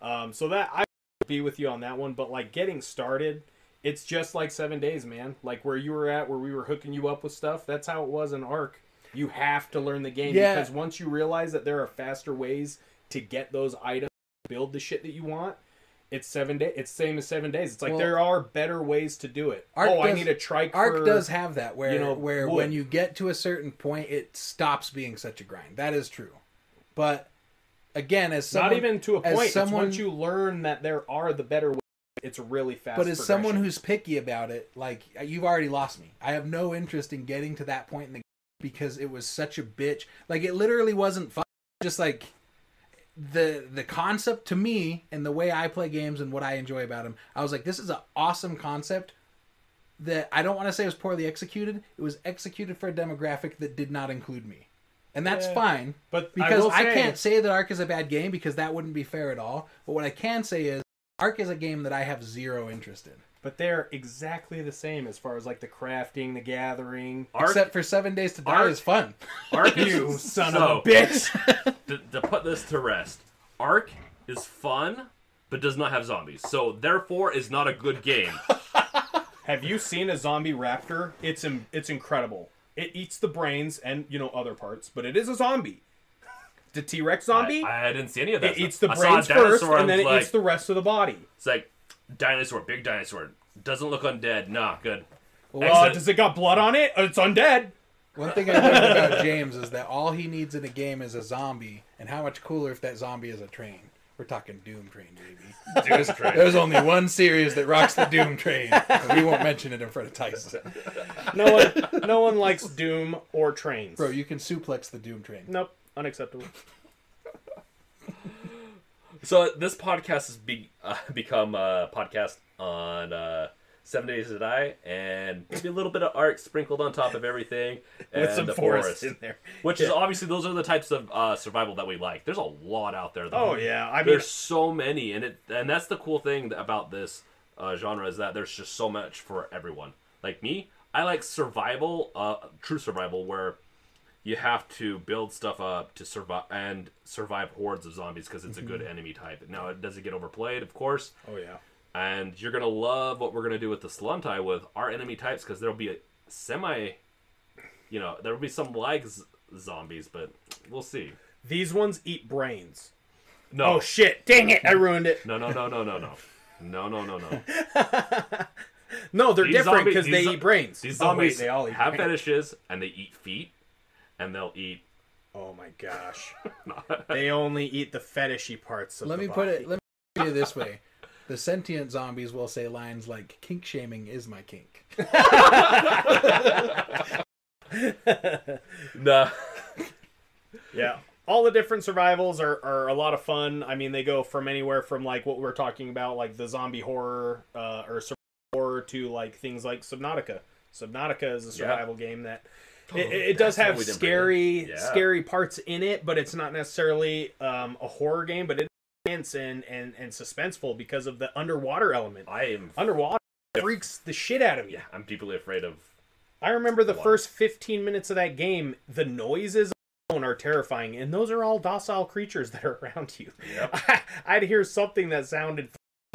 Um, so that I be with you on that one, but like getting started, it's just like seven days, man. Like where you were at, where we were hooking you up with stuff. That's how it was in Ark. You have to learn the game Yeah. because once you realize that there are faster ways to get those items, build the shit that you want. It's seven days. It's same as seven days. It's like Well- there are better ways to do it. Ark oh, I need a trike. Ark for... does have that where you know, where wood. when you get to a certain point, it stops being such a grind. That is true, but again, as someone, not even to a point. someone- once you learn that there are the better ways. It's really fast. But as someone who's picky about it, like uh, you've already lost me. I have no interest in getting to that point in the game because it was such a bitch. Like it literally wasn't fun. Just like the the concept to me and the way I play games and what I enjoy about them, I was like, this is an awesome concept. That I don't want to say was poorly executed. It was executed for a demographic that did not include me, and that's Yeah. fine but because I, say- can't say that Ark is a bad game because that wouldn't be fair at all. But what I can say is Ark is a game that I have zero interest in. But they're exactly the same as far as like the crafting, the gathering. Ark, Except for Seven Days to Die Ark- is fun. Ark is- You son so, of a bitch. to, to put this to rest, Ark is fun, but does not have zombies. So therefore, is not a good game. Have you seen a zombie raptor? It's in, it's incredible. It eats the brains and you know other parts, but it is a zombie. The T Rex zombie. I, I didn't see any of that. it eats the I brains first, and then it like, eats the rest of the body. It's like dinosaur, big dinosaur. Doesn't look undead. Nah, good. Uh, Excellent. does it got blood on it? It's undead. One thing I learned about James is that all he needs in a game is a zombie, and how much cooler if that zombie is a train. We're talking Doom Train, baby. Doom Train. There's only one series that rocks the Doom Train, and we won't mention it in front of Tyson. No one, no one likes Doom or trains. Bro, you can suplex the Doom Train. Nope, unacceptable. So this podcast has be, uh, become a podcast on uh, Seven Days to Die, and maybe a little bit of art sprinkled on top of everything, and With some the forest in there. Which is obviously those are the types of uh, survival that we like. There's a lot out there. Though. Oh yeah, I mean, there's so many, and it and that's the cool thing about this uh, genre is that there's just so much for everyone. Like me, I like survival, uh, true survival, where you have to build stuff up to survive and survive hordes of zombies because it's a good mm-hmm. enemy type. Now, it does it get overplayed, of course, oh yeah. and you're gonna love what we're gonna do with the Sluntai with our enemy types because there'll be a semi, you know, there'll be some like z- zombies, but we'll see. These ones eat brains. No, Oh shit! Dang it! I ruined it. no, no, no, no, no, no, no, no, no, no. No, they're These different zombies- because they zo- eat brains. These oh wait, zombies they all eat have brains. fetishes and they eat feet, and they'll eat. Oh my gosh! they only eat the fetishy parts of. Let the me put it. Let me put it this way: the sentient zombies will say lines like "kink shaming is my kink." Nah. Yeah. All the different survivals are, are a lot of fun. I mean, they go from anywhere from like what we're talking about, like the zombie horror uh, or survival horror, to like things like Subnautica. Subnautica is a survival game that it, it does have what we didn't bring scary. Yeah. scary parts in it, but it's not necessarily um, a horror game. But it's intense and, and and suspenseful because of the underwater element. I am. Underwater freaks the shit out of me. Yeah, I'm deeply afraid of. I remember the Water. first 15 minutes of that game, the noises are terrifying, and those are all docile creatures that are around you. Yep. I'd hear something that sounded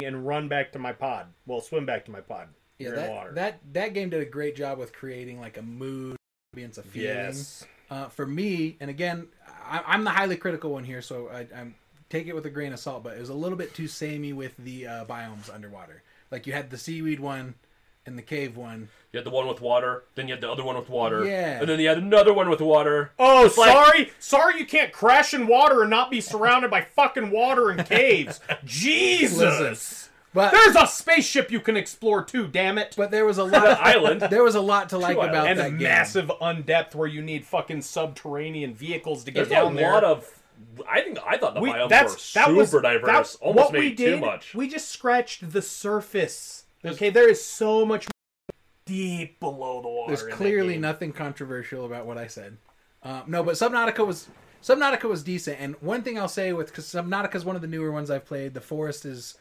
and run back to my pod. Well, swim back to my pod. Yeah, You're in that, water. that that game did a great job with creating like a mood, ambience, a feeling. yes. Uh, for me, and again, I, I'm the highly critical one here, so I, I'm take it with a grain of salt. But it was a little bit too samey with the uh, biomes underwater. Like you had the seaweed one and the cave one. You had the one with water, then you had the other one with water, Yeah. and then you had another one with water. Oh, It's like- sorry. Sorry you can't crash in water and not be surrounded by fucking water and caves. Jesus. Listen, But There's a spaceship you can explore too, damn it. but there was a lot. Of, Island. there was a lot to like islands. about and that a game. massive undepth where you need fucking subterranean vehicles to get There's down a there. lot of. I think I thought the we, biomes that's were that super was diverse. that- almost what we maybe did, too much. We just scratched the surface. Okay, there is so much deep below the water. There's in that clearly game. nothing controversial about what I said. Um, no, but Subnautica was Subnautica was decent. And one thing I'll say with because Subnautica is one of the newer ones I've played. The Forest is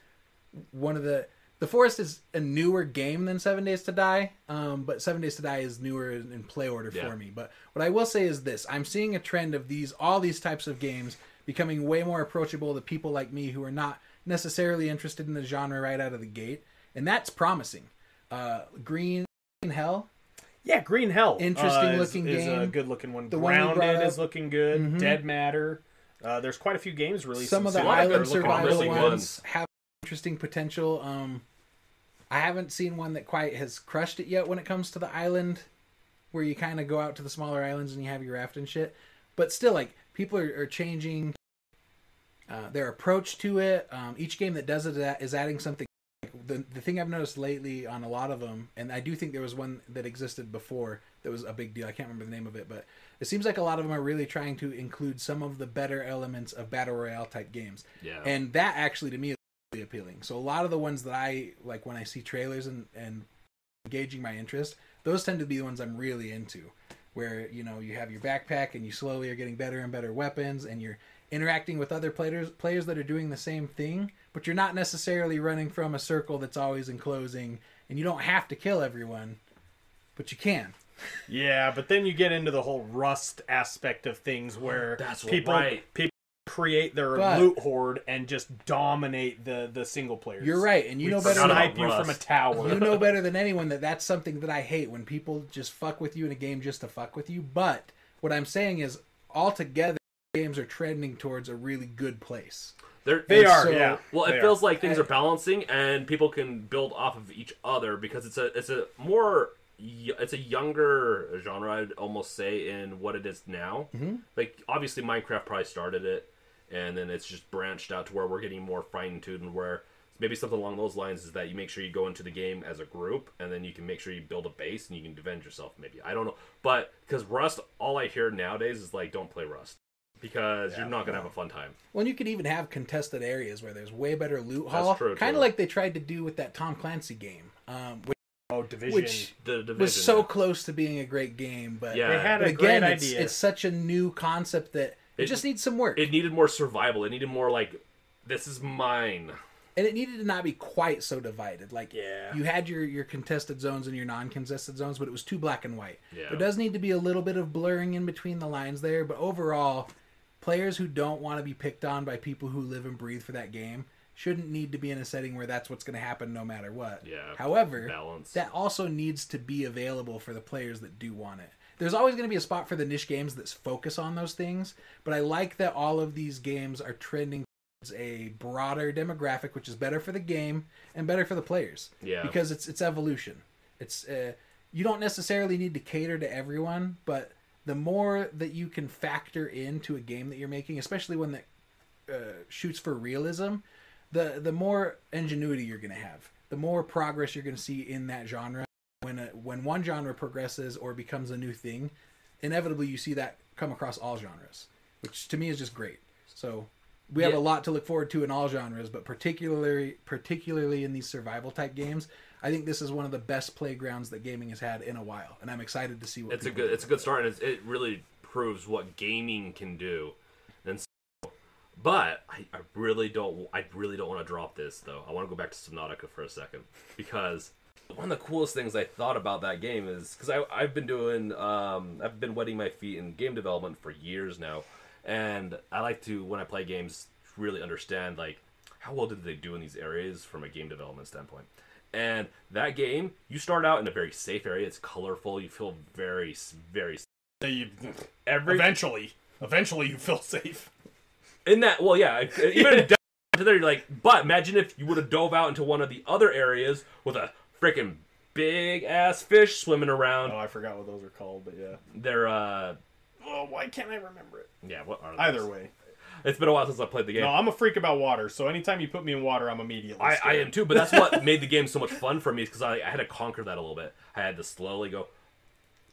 one of the the Forest is a newer game than Seven Days to Die. Um, but Seven Days to Die is newer in in play order Yeah. for me. But what I will say is this: I'm seeing a trend of these all these types of games becoming way more approachable to people like me who are not necessarily interested in the genre right out of the gate, and that's promising. Uh, Green Hell Yeah, Green Hell. Interesting uh, is- looking is, a game. good looking one. The one Grounded up. is looking good. Mhm. Dead Matter. Uh, there's quite a few games released. some of the soon lot of that are island looking survival promising ones, ones. have interesting potential. Um, I haven't seen one that quite has crushed it yet when it comes to the island, where you kind of go out to the smaller islands and you have your raft and shit. But still, like people are, are changing uh, their approach to it. Um, each game that does it is adding something. Like, the the thing I've noticed lately on a lot of them, and I do think there was one that existed before that was a big deal. I can't remember the name of it, but it seems like a lot of them are really trying to include some of the better elements of battle royale type games yeah. and that actually to me appealing so a lot of the ones that i like when i see trailers and and engaging my interest those tend to be the ones i'm really into where you know you have your backpack and you slowly are getting better and better weapons and you're interacting with other players players that are doing the same thing but you're not necessarily running from a circle that's always enclosing and you don't have to kill everyone but you can Yeah, but then you get into the whole rust aspect of things where That's people right. people create their But- loot horde and just dominate the the single players. you're right and you know We better forgot than about snipe you from a tower. you know better than anyone that that's something that I hate when people just fuck with you in a game just to fuck with you. But what I'm saying is, altogether, games are trending towards a really good place. They're, They are, so- yeah. Well, They it are. feels like things are balancing, and people can build off of each other because it's a it's a more it's a younger genre. I'd almost say in what it is now. Mm-hmm. Like obviously, Minecraft probably started it, and then it's just branched out to where we're getting more fine tuned. And where maybe something along those lines is that you make sure you go into the game as a group, and then you can make sure you build a base and you can defend yourself. Maybe I don't know, but because Rust, all I hear nowadays is like, don't play Rust because Yeah, you're not gonna no. have a fun time. Well, and you could even have contested areas where there's way better loot haul, true, kind of like they tried to do with that Tom Clancy game, um, which Oh, division. Which- The division was so yeah. close to being a great game. But Yeah. they had a again, great it's, idea. it's such a new concept that it, It- just needs some work, It needed more survival. It needed more like this is mine. and it needed to not be quite so divided. Like Yeah. you had your your contested zones and your non-contested zones, but it was too black and white. Yeah. There does need to be a little bit of blurring in between the lines there, but overall, players who don't want to be picked on by people who live and breathe for that game shouldn't need to be in a setting where that's what's going to happen no matter what. Yeah. However, Balance. that also needs to be available for the players that do want it. There's always going to be a spot for the niche games that focus on those things, but I like that all of these games are trending towards a broader demographic, which is better for the game and better for the players. Yeah. because it's it's evolution. It's uh, you don't necessarily need to cater to everyone, but the more that you can factor into a game that you're making, especially one that uh, shoots for realism, the the more ingenuity you're going to have, the more progress you're going to see in that genre. When a, when one genre progresses or becomes a new thing, inevitably you see that come across all genres, which to me is just great. So we have Yeah. a lot to look forward to in all genres, but particularly particularly in these survival type games, I think this is one of the best playgrounds that gaming has had in a while, and I'm excited to see what it's a good do it's a good start and it's, it really proves what gaming can do and so, but I, I really don't i really don't want to drop this though i want to go back to subnautica for a second because one of the coolest things i thought about that game is because i've been doing um, i've been wetting my feet in game development for years now and i like to when i play games really understand like how well did they do in these areas from a game development standpoint. And that game you start out in a very safe area it's colorful you feel very very s- You- every eventually, eventually, you feel safe. in that well yeah even down to there you're like but imagine if you would have dove out into one of the other areas with a freaking big ass fish swimming around Oh, I forgot what those are called, but yeah. they're uh Oh, why can't I remember it? yeah what are those? Either way, it's been a while since i played the game no, I'm a freak about water. So anytime you put me in water, I'm immediately. I, I am too, but that's what made the game so much fun for me is because I, I had to conquer that a little bit. I had to slowly go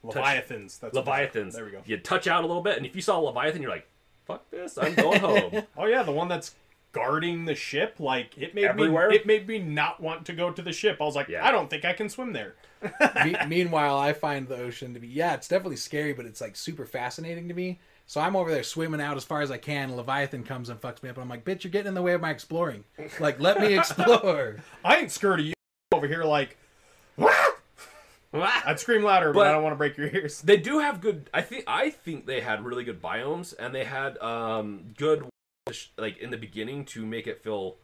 Leviathans. That's Leviathans. There we go. You touch out a little bit, and if you saw a Leviathan, you're like, "Fuck this! I'm going home." Oh yeah, the one that's guarding the ship. Like it made Everywhere? me. It made me not want to go to the ship. I was like, Yeah. I don't think I can swim there. Me- meanwhile, I find the ocean to be yeah, it's definitely scary, but it's like super fascinating to me. So I'm over there swimming out as far as I can. Leviathan comes and fucks me up, and I'm like, "Bitch, you're getting in the way of my exploring. Like, let me explore." I ain't scared of you over here. Like, I'd scream louder, but, But- I don't want to break your ears. they do have good. I think I think they had really good biomes, and they had um good like in the beginning to make it feel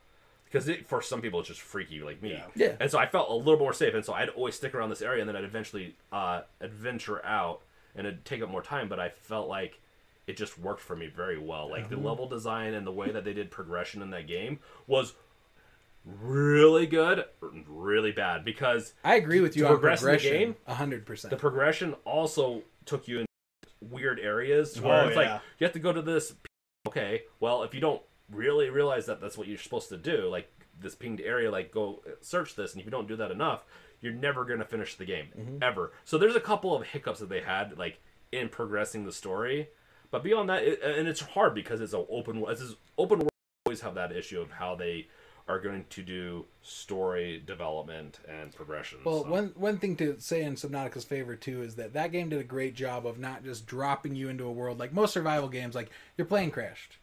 because it, for some people it's just freaky like me. Yeah. Yeah. And so I felt a little more safe, and so I'd always stick around this area, and then I'd eventually uh, adventure out, and it'd take up more time. But I felt like it just worked for me very well. Like the level design and the way that they did progression in that game was really good, really bad because I agree with you on progress in the progression. game, A hundred percent. the progression also took you in weird areas where Oh, it's yeah. like you have to go to this okay well if you don't really realize that that's what you're supposed to do like this pinged area like go search this and if you don't do that enough you're never going to finish the game Mm-hmm. ever so there's a couple of hiccups that they had like in progressing the story but beyond that it, and it's hard because it's an open it's open world always have that issue of how they are going to do story development and progression Well, so. one one thing to say in Subnautica's favor too is that that game did a great job of not just dropping you into a world like most survival games. Like your plane crashed,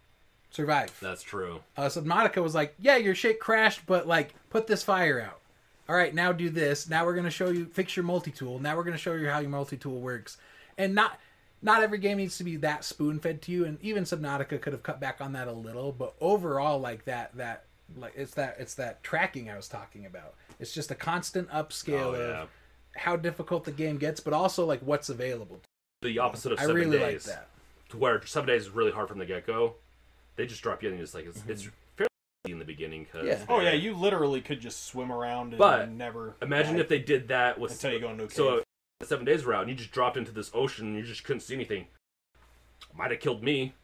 survive. that's true Uh, Subnautica was like, yeah, your shit crashed, but like put this fire out. All right, now do this. Now we're gonna show you fix your multi tool. Now we're gonna show you how your multi tool works. And not not every game needs to be that spoon fed to you. And even Subnautica could have cut back on that a little. But overall, like that that like it's that it's that tracking I was talking about. It's just a constant upscale Oh, yeah. of how difficult the game gets, but also like what's available. the opposite of seven I seven really like days. that. To where seven days is really hard from the get go. They just drop you in and it's like it's, it's Mm-hmm. fairly easy in the beginning. Cause Yeah. Oh yeah, you literally could just swim around and But never. imagine die if they did that with until you go into a cave. so the seven days route and you just dropped into this ocean and you just couldn't see anything. Might have killed me.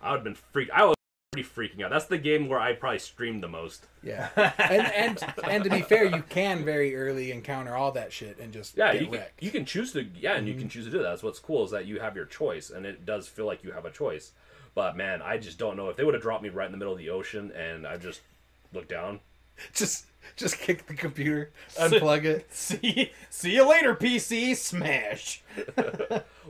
I would have been freaked. I was pretty freaking out. That's the game where I probably streamed the most. Yeah, and and and to be fair, you can very early encounter all that shit and just Yeah, get you can, you can choose to yeah, and you Mm-hmm. can choose to do that. That's what's cool is that you have your choice, and it does feel like you have a choice. But man, I just don't know if they would have dropped me right in the middle of the ocean and I just looked down. Just just kick the computer, unplug it. See, see you later, PC. Smash.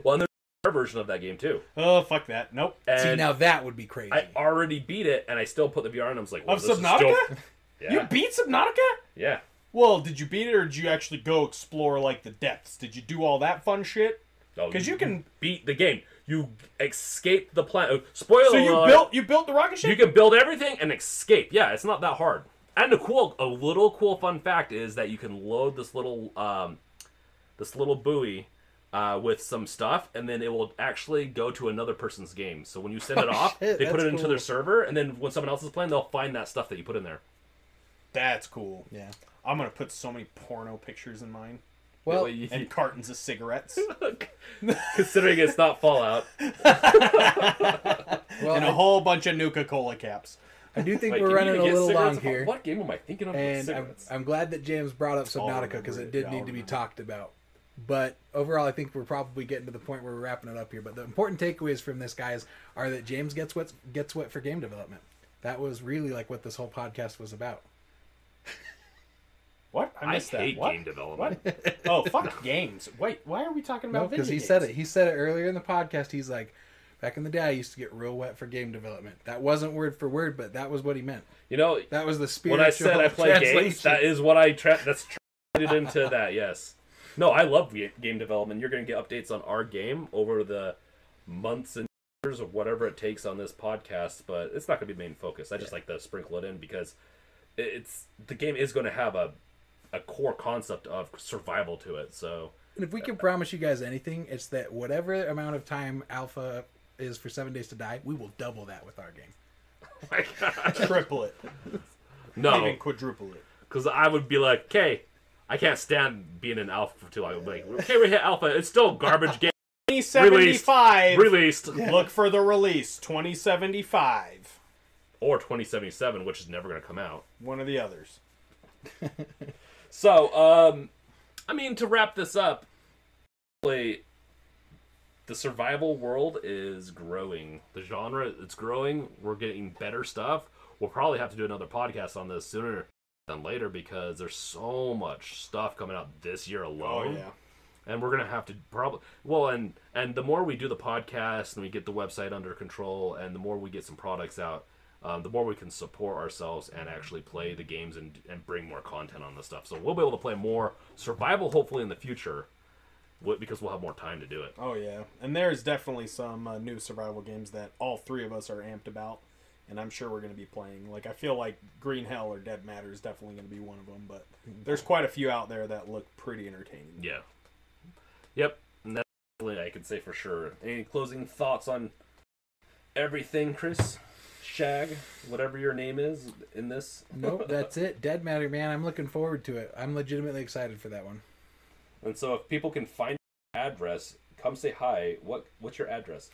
Well, and version of that game too. Oh fuck that. Nope. And See now that would be crazy. I already beat it, and I still put the VR on. I was like, well, Of this is Subnautica? still- You beat Subnautica? yeah. Well, did you beat it or did you actually go explore like the depths? Did you do all that fun shit? Oh, 'Cause you can- beat the game. You escape the planet. Spoiler So you alert, built you built the rocket ship? You can build everything and escape. Yeah, it's not that hard. And a cool, a little cool fun fact is that you can load this little, um, this little buoy, uh, with some stuff, and then it will actually go to another person's game. So when you send it Oh, off, shit, they put that's it into cool. their server, and then when someone else is playing, they'll find that stuff that you put in there. That's cool. yeah. I'm gonna put so many porno pictures in mine Well, That you- and cartons of cigarettes considering it's not Fallout. well, and a I, whole bunch of Nuka Cola caps. I do think Wait, we're running a even get little long here, What game am I thinking of? with and I'm. I'm glad that James brought up Subnautica because it it. did need to be talked about. But overall, I think we're probably getting to the point where we're wrapping it up here. But the important takeaways from this, guys, are that James gets what gets what for game development. That was really like what this whole podcast was about. What? I missed hate that. What? game development. What? Oh, fuck games. Wait, why are we talking about because video he said it. He said it earlier in the podcast. He's like, back in the day, I used to get real wet for game development. That wasn't word for word, but that was what he meant. You know, That was the spirit. when I said I play games, that is what I tra- that's translated into that. Yes. No, I love game development. You're going to get updates on our game over the months and years or whatever it takes on this podcast, but it's not going to be the main focus. I just like to sprinkle it in because it's the game is going to have a a core concept of survival to it. So And if we can promise you guys anything, it's that whatever amount of time Alpha is for Seven Days to Die, we will double that with our game. Oh my God. triple it, no, even quadruple it. because I would be like, okay, I can't stand being an alpha for too long. Like, okay, we hit alpha. It's still garbage game 2075. released. Look for the release 2075. or 2077, which is never going to come out. One of the others. So, um, I mean, to wrap this up, the survival world is growing. The genre it's growing. We're getting better stuff. We'll probably have to do another podcast on this sooner than later because there's so much stuff coming out this year Oh alone. yeah. and we're gonna have to probably well and and the more we do the podcast and we get the website under control and the more we get some products out um, the more we can support ourselves and actually play the games and, and bring more content on the stuff so we'll be able to play more survival hopefully in the future because we'll have more time to do it Oh yeah. And there's definitely some uh, new survival games that all three of us are amped about, and I'm sure we're going to be playing. Like I feel like Green Hell or Dead Matter is definitely going to be one of them, but there's quite a few out there that look pretty entertaining. yeah yep and that's definitely i can say for sure any closing thoughts on everything chris shag whatever your name is in this Nope, that's it. Dead Matter, man. I'm looking forward to it. I'm legitimately excited for that one. And so if people can find your address, come say hi. What what's your address?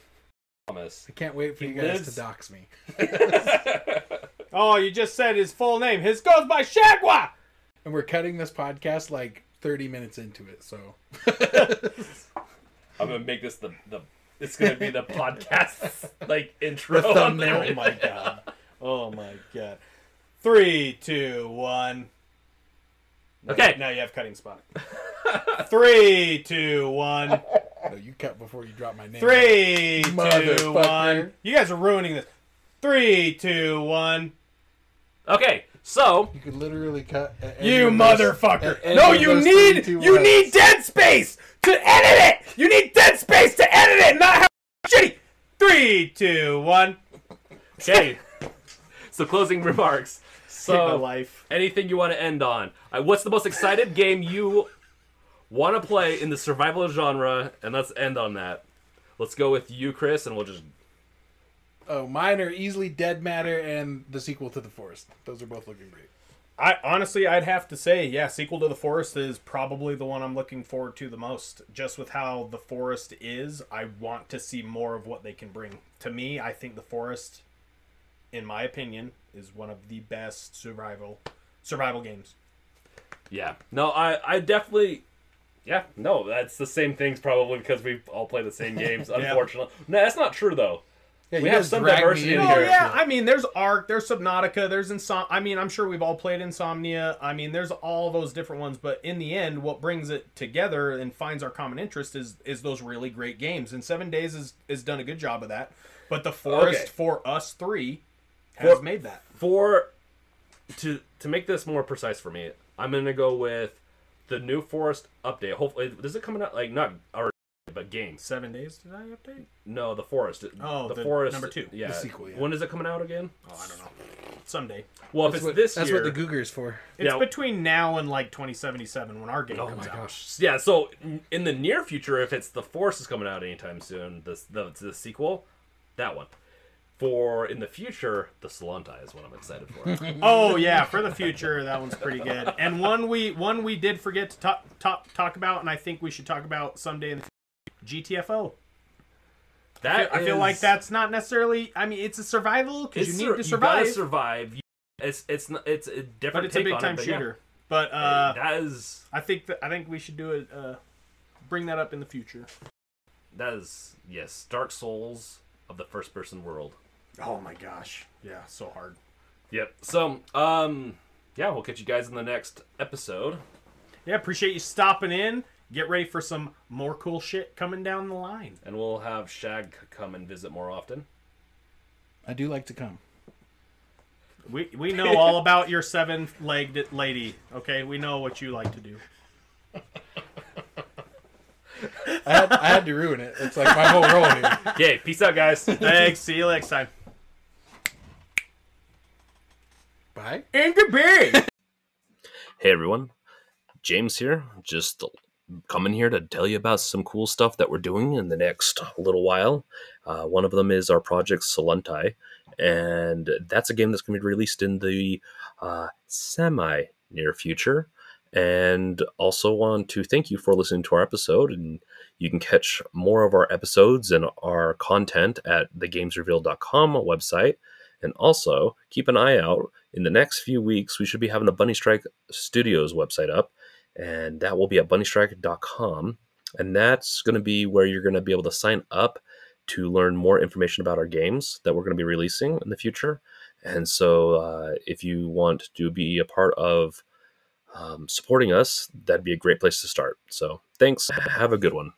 Thomas. I can't wait for He you guys lives- to dox me. Oh, you just said his full name. His goes by Shagwa. And we're cutting this podcast like 30 minutes into it, so I'm gonna make this the the it's gonna be the podcast like intro. The thumbnail. Oh my god. Oh my god. Three, two, one. No, Okay. Now you have cutting spot. Three, two, one. No, you cut before you drop my name. Three, two, Motherfucker. one. You guys are ruining this. Three, two, one. Okay, so You could literally cut. You motherfucker! at No, you those need 32 you words. need dead space to edit it. You need dead space to edit it, not how shitty. Three, two, one. okay. so closing remarks. Save my So life. anything you want to end on? Uh, what's the most excited game you want to play in the survival genre? And let's end on that. Let's go with you, Chris, and we'll just Oh, mine are easily Dead Matter and the sequel to The Forest. Those are both looking great. I honestly, I'd have to say, yeah, sequel to the Forest is probably the one I'm looking forward to the most. Just with how the Forest is, I want to see more of what they can bring. To me, I think the Forest, in my opinion, is one of the best survival survival games. Yeah. No, I I definitely Yeah, no, that's the same things probably because we all play the same games, unfortunately. No, that's not true though. Yeah, We have some diversity in in Oh here. yeah, I mean, there's Ark, there's Subnautica, there's Insom. I mean, I'm sure we've all played Insomnia. I mean, there's all those different ones, but in the end, what brings it together and finds our common interest is is those really great games. And Seven Days has has done a good job of that. But the Forest Okay. for us three has For- made that. For to to make this more precise for me, I'm gonna go with the New Forest update. Hopefully, is it coming out like not our but games? Seven Days did I update? No, the Forest. Oh, the, the Forest number two. Yeah. The sequel, yeah. When is it coming out again? Oh, I don't know. Someday. Well, if it's what, this that's year, what the Googer's for. It's Yeah. between now and like 2077 when our game Oh comes my out. gosh! Yeah, so in- in the near future, if it's the Forest is coming out anytime soon, the the, the sequel, that one. For in the future, the Solanta is what I'm excited for. Oh yeah, for the future, that one's pretty good. And one we one we did forget to talk talk, talk about, and I think we should talk about someday in the future, GTFO. That I feel like that's not necessarily. I mean, it's a survival because it's you sur- need to You gotta survive, survive. You- It's it's it's a different but it's a take big on time it, but yeah. shooter. But uh, that is I think that I think we should do it. Uh, bring that up in the future. that is yes, Dark Souls of the first person world. Oh my gosh, yeah, so hard. Yep. So um, yeah, we'll catch you guys in the next episode. Yeah, appreciate you stopping in. Get ready for some more cool shit coming down the line. And we'll have Shag come and visit more often. I do like to come. We we know all about your seven legged lady. Okay, we know what you like to do. I had, I had to ruin it. It's like my whole role here. Okay, peace out, guys. Thanks. See you next time. Bye. And goodbye. Hey everyone, James here. Just coming here to tell you about some cool stuff that we're doing in the next little while. Uh, one of them is our project Solentai, and that's a game that's going to be released in the uh, semi near future. And also want to thank you for listening to our episode. And you can catch more of our episodes and our content at thegamesreveal.com website. And also keep an eye out in the next few weeks. We should be having the BunnyStrike Studios website up, and that will be at bunnystrike.com. And that's going to be where you're going to be able to sign up to learn more information about our games that we're going to be releasing in the future. And so, uh, if you want to be a part of um, supporting us, that'd be a great place to start. So, thanks. Have a good one.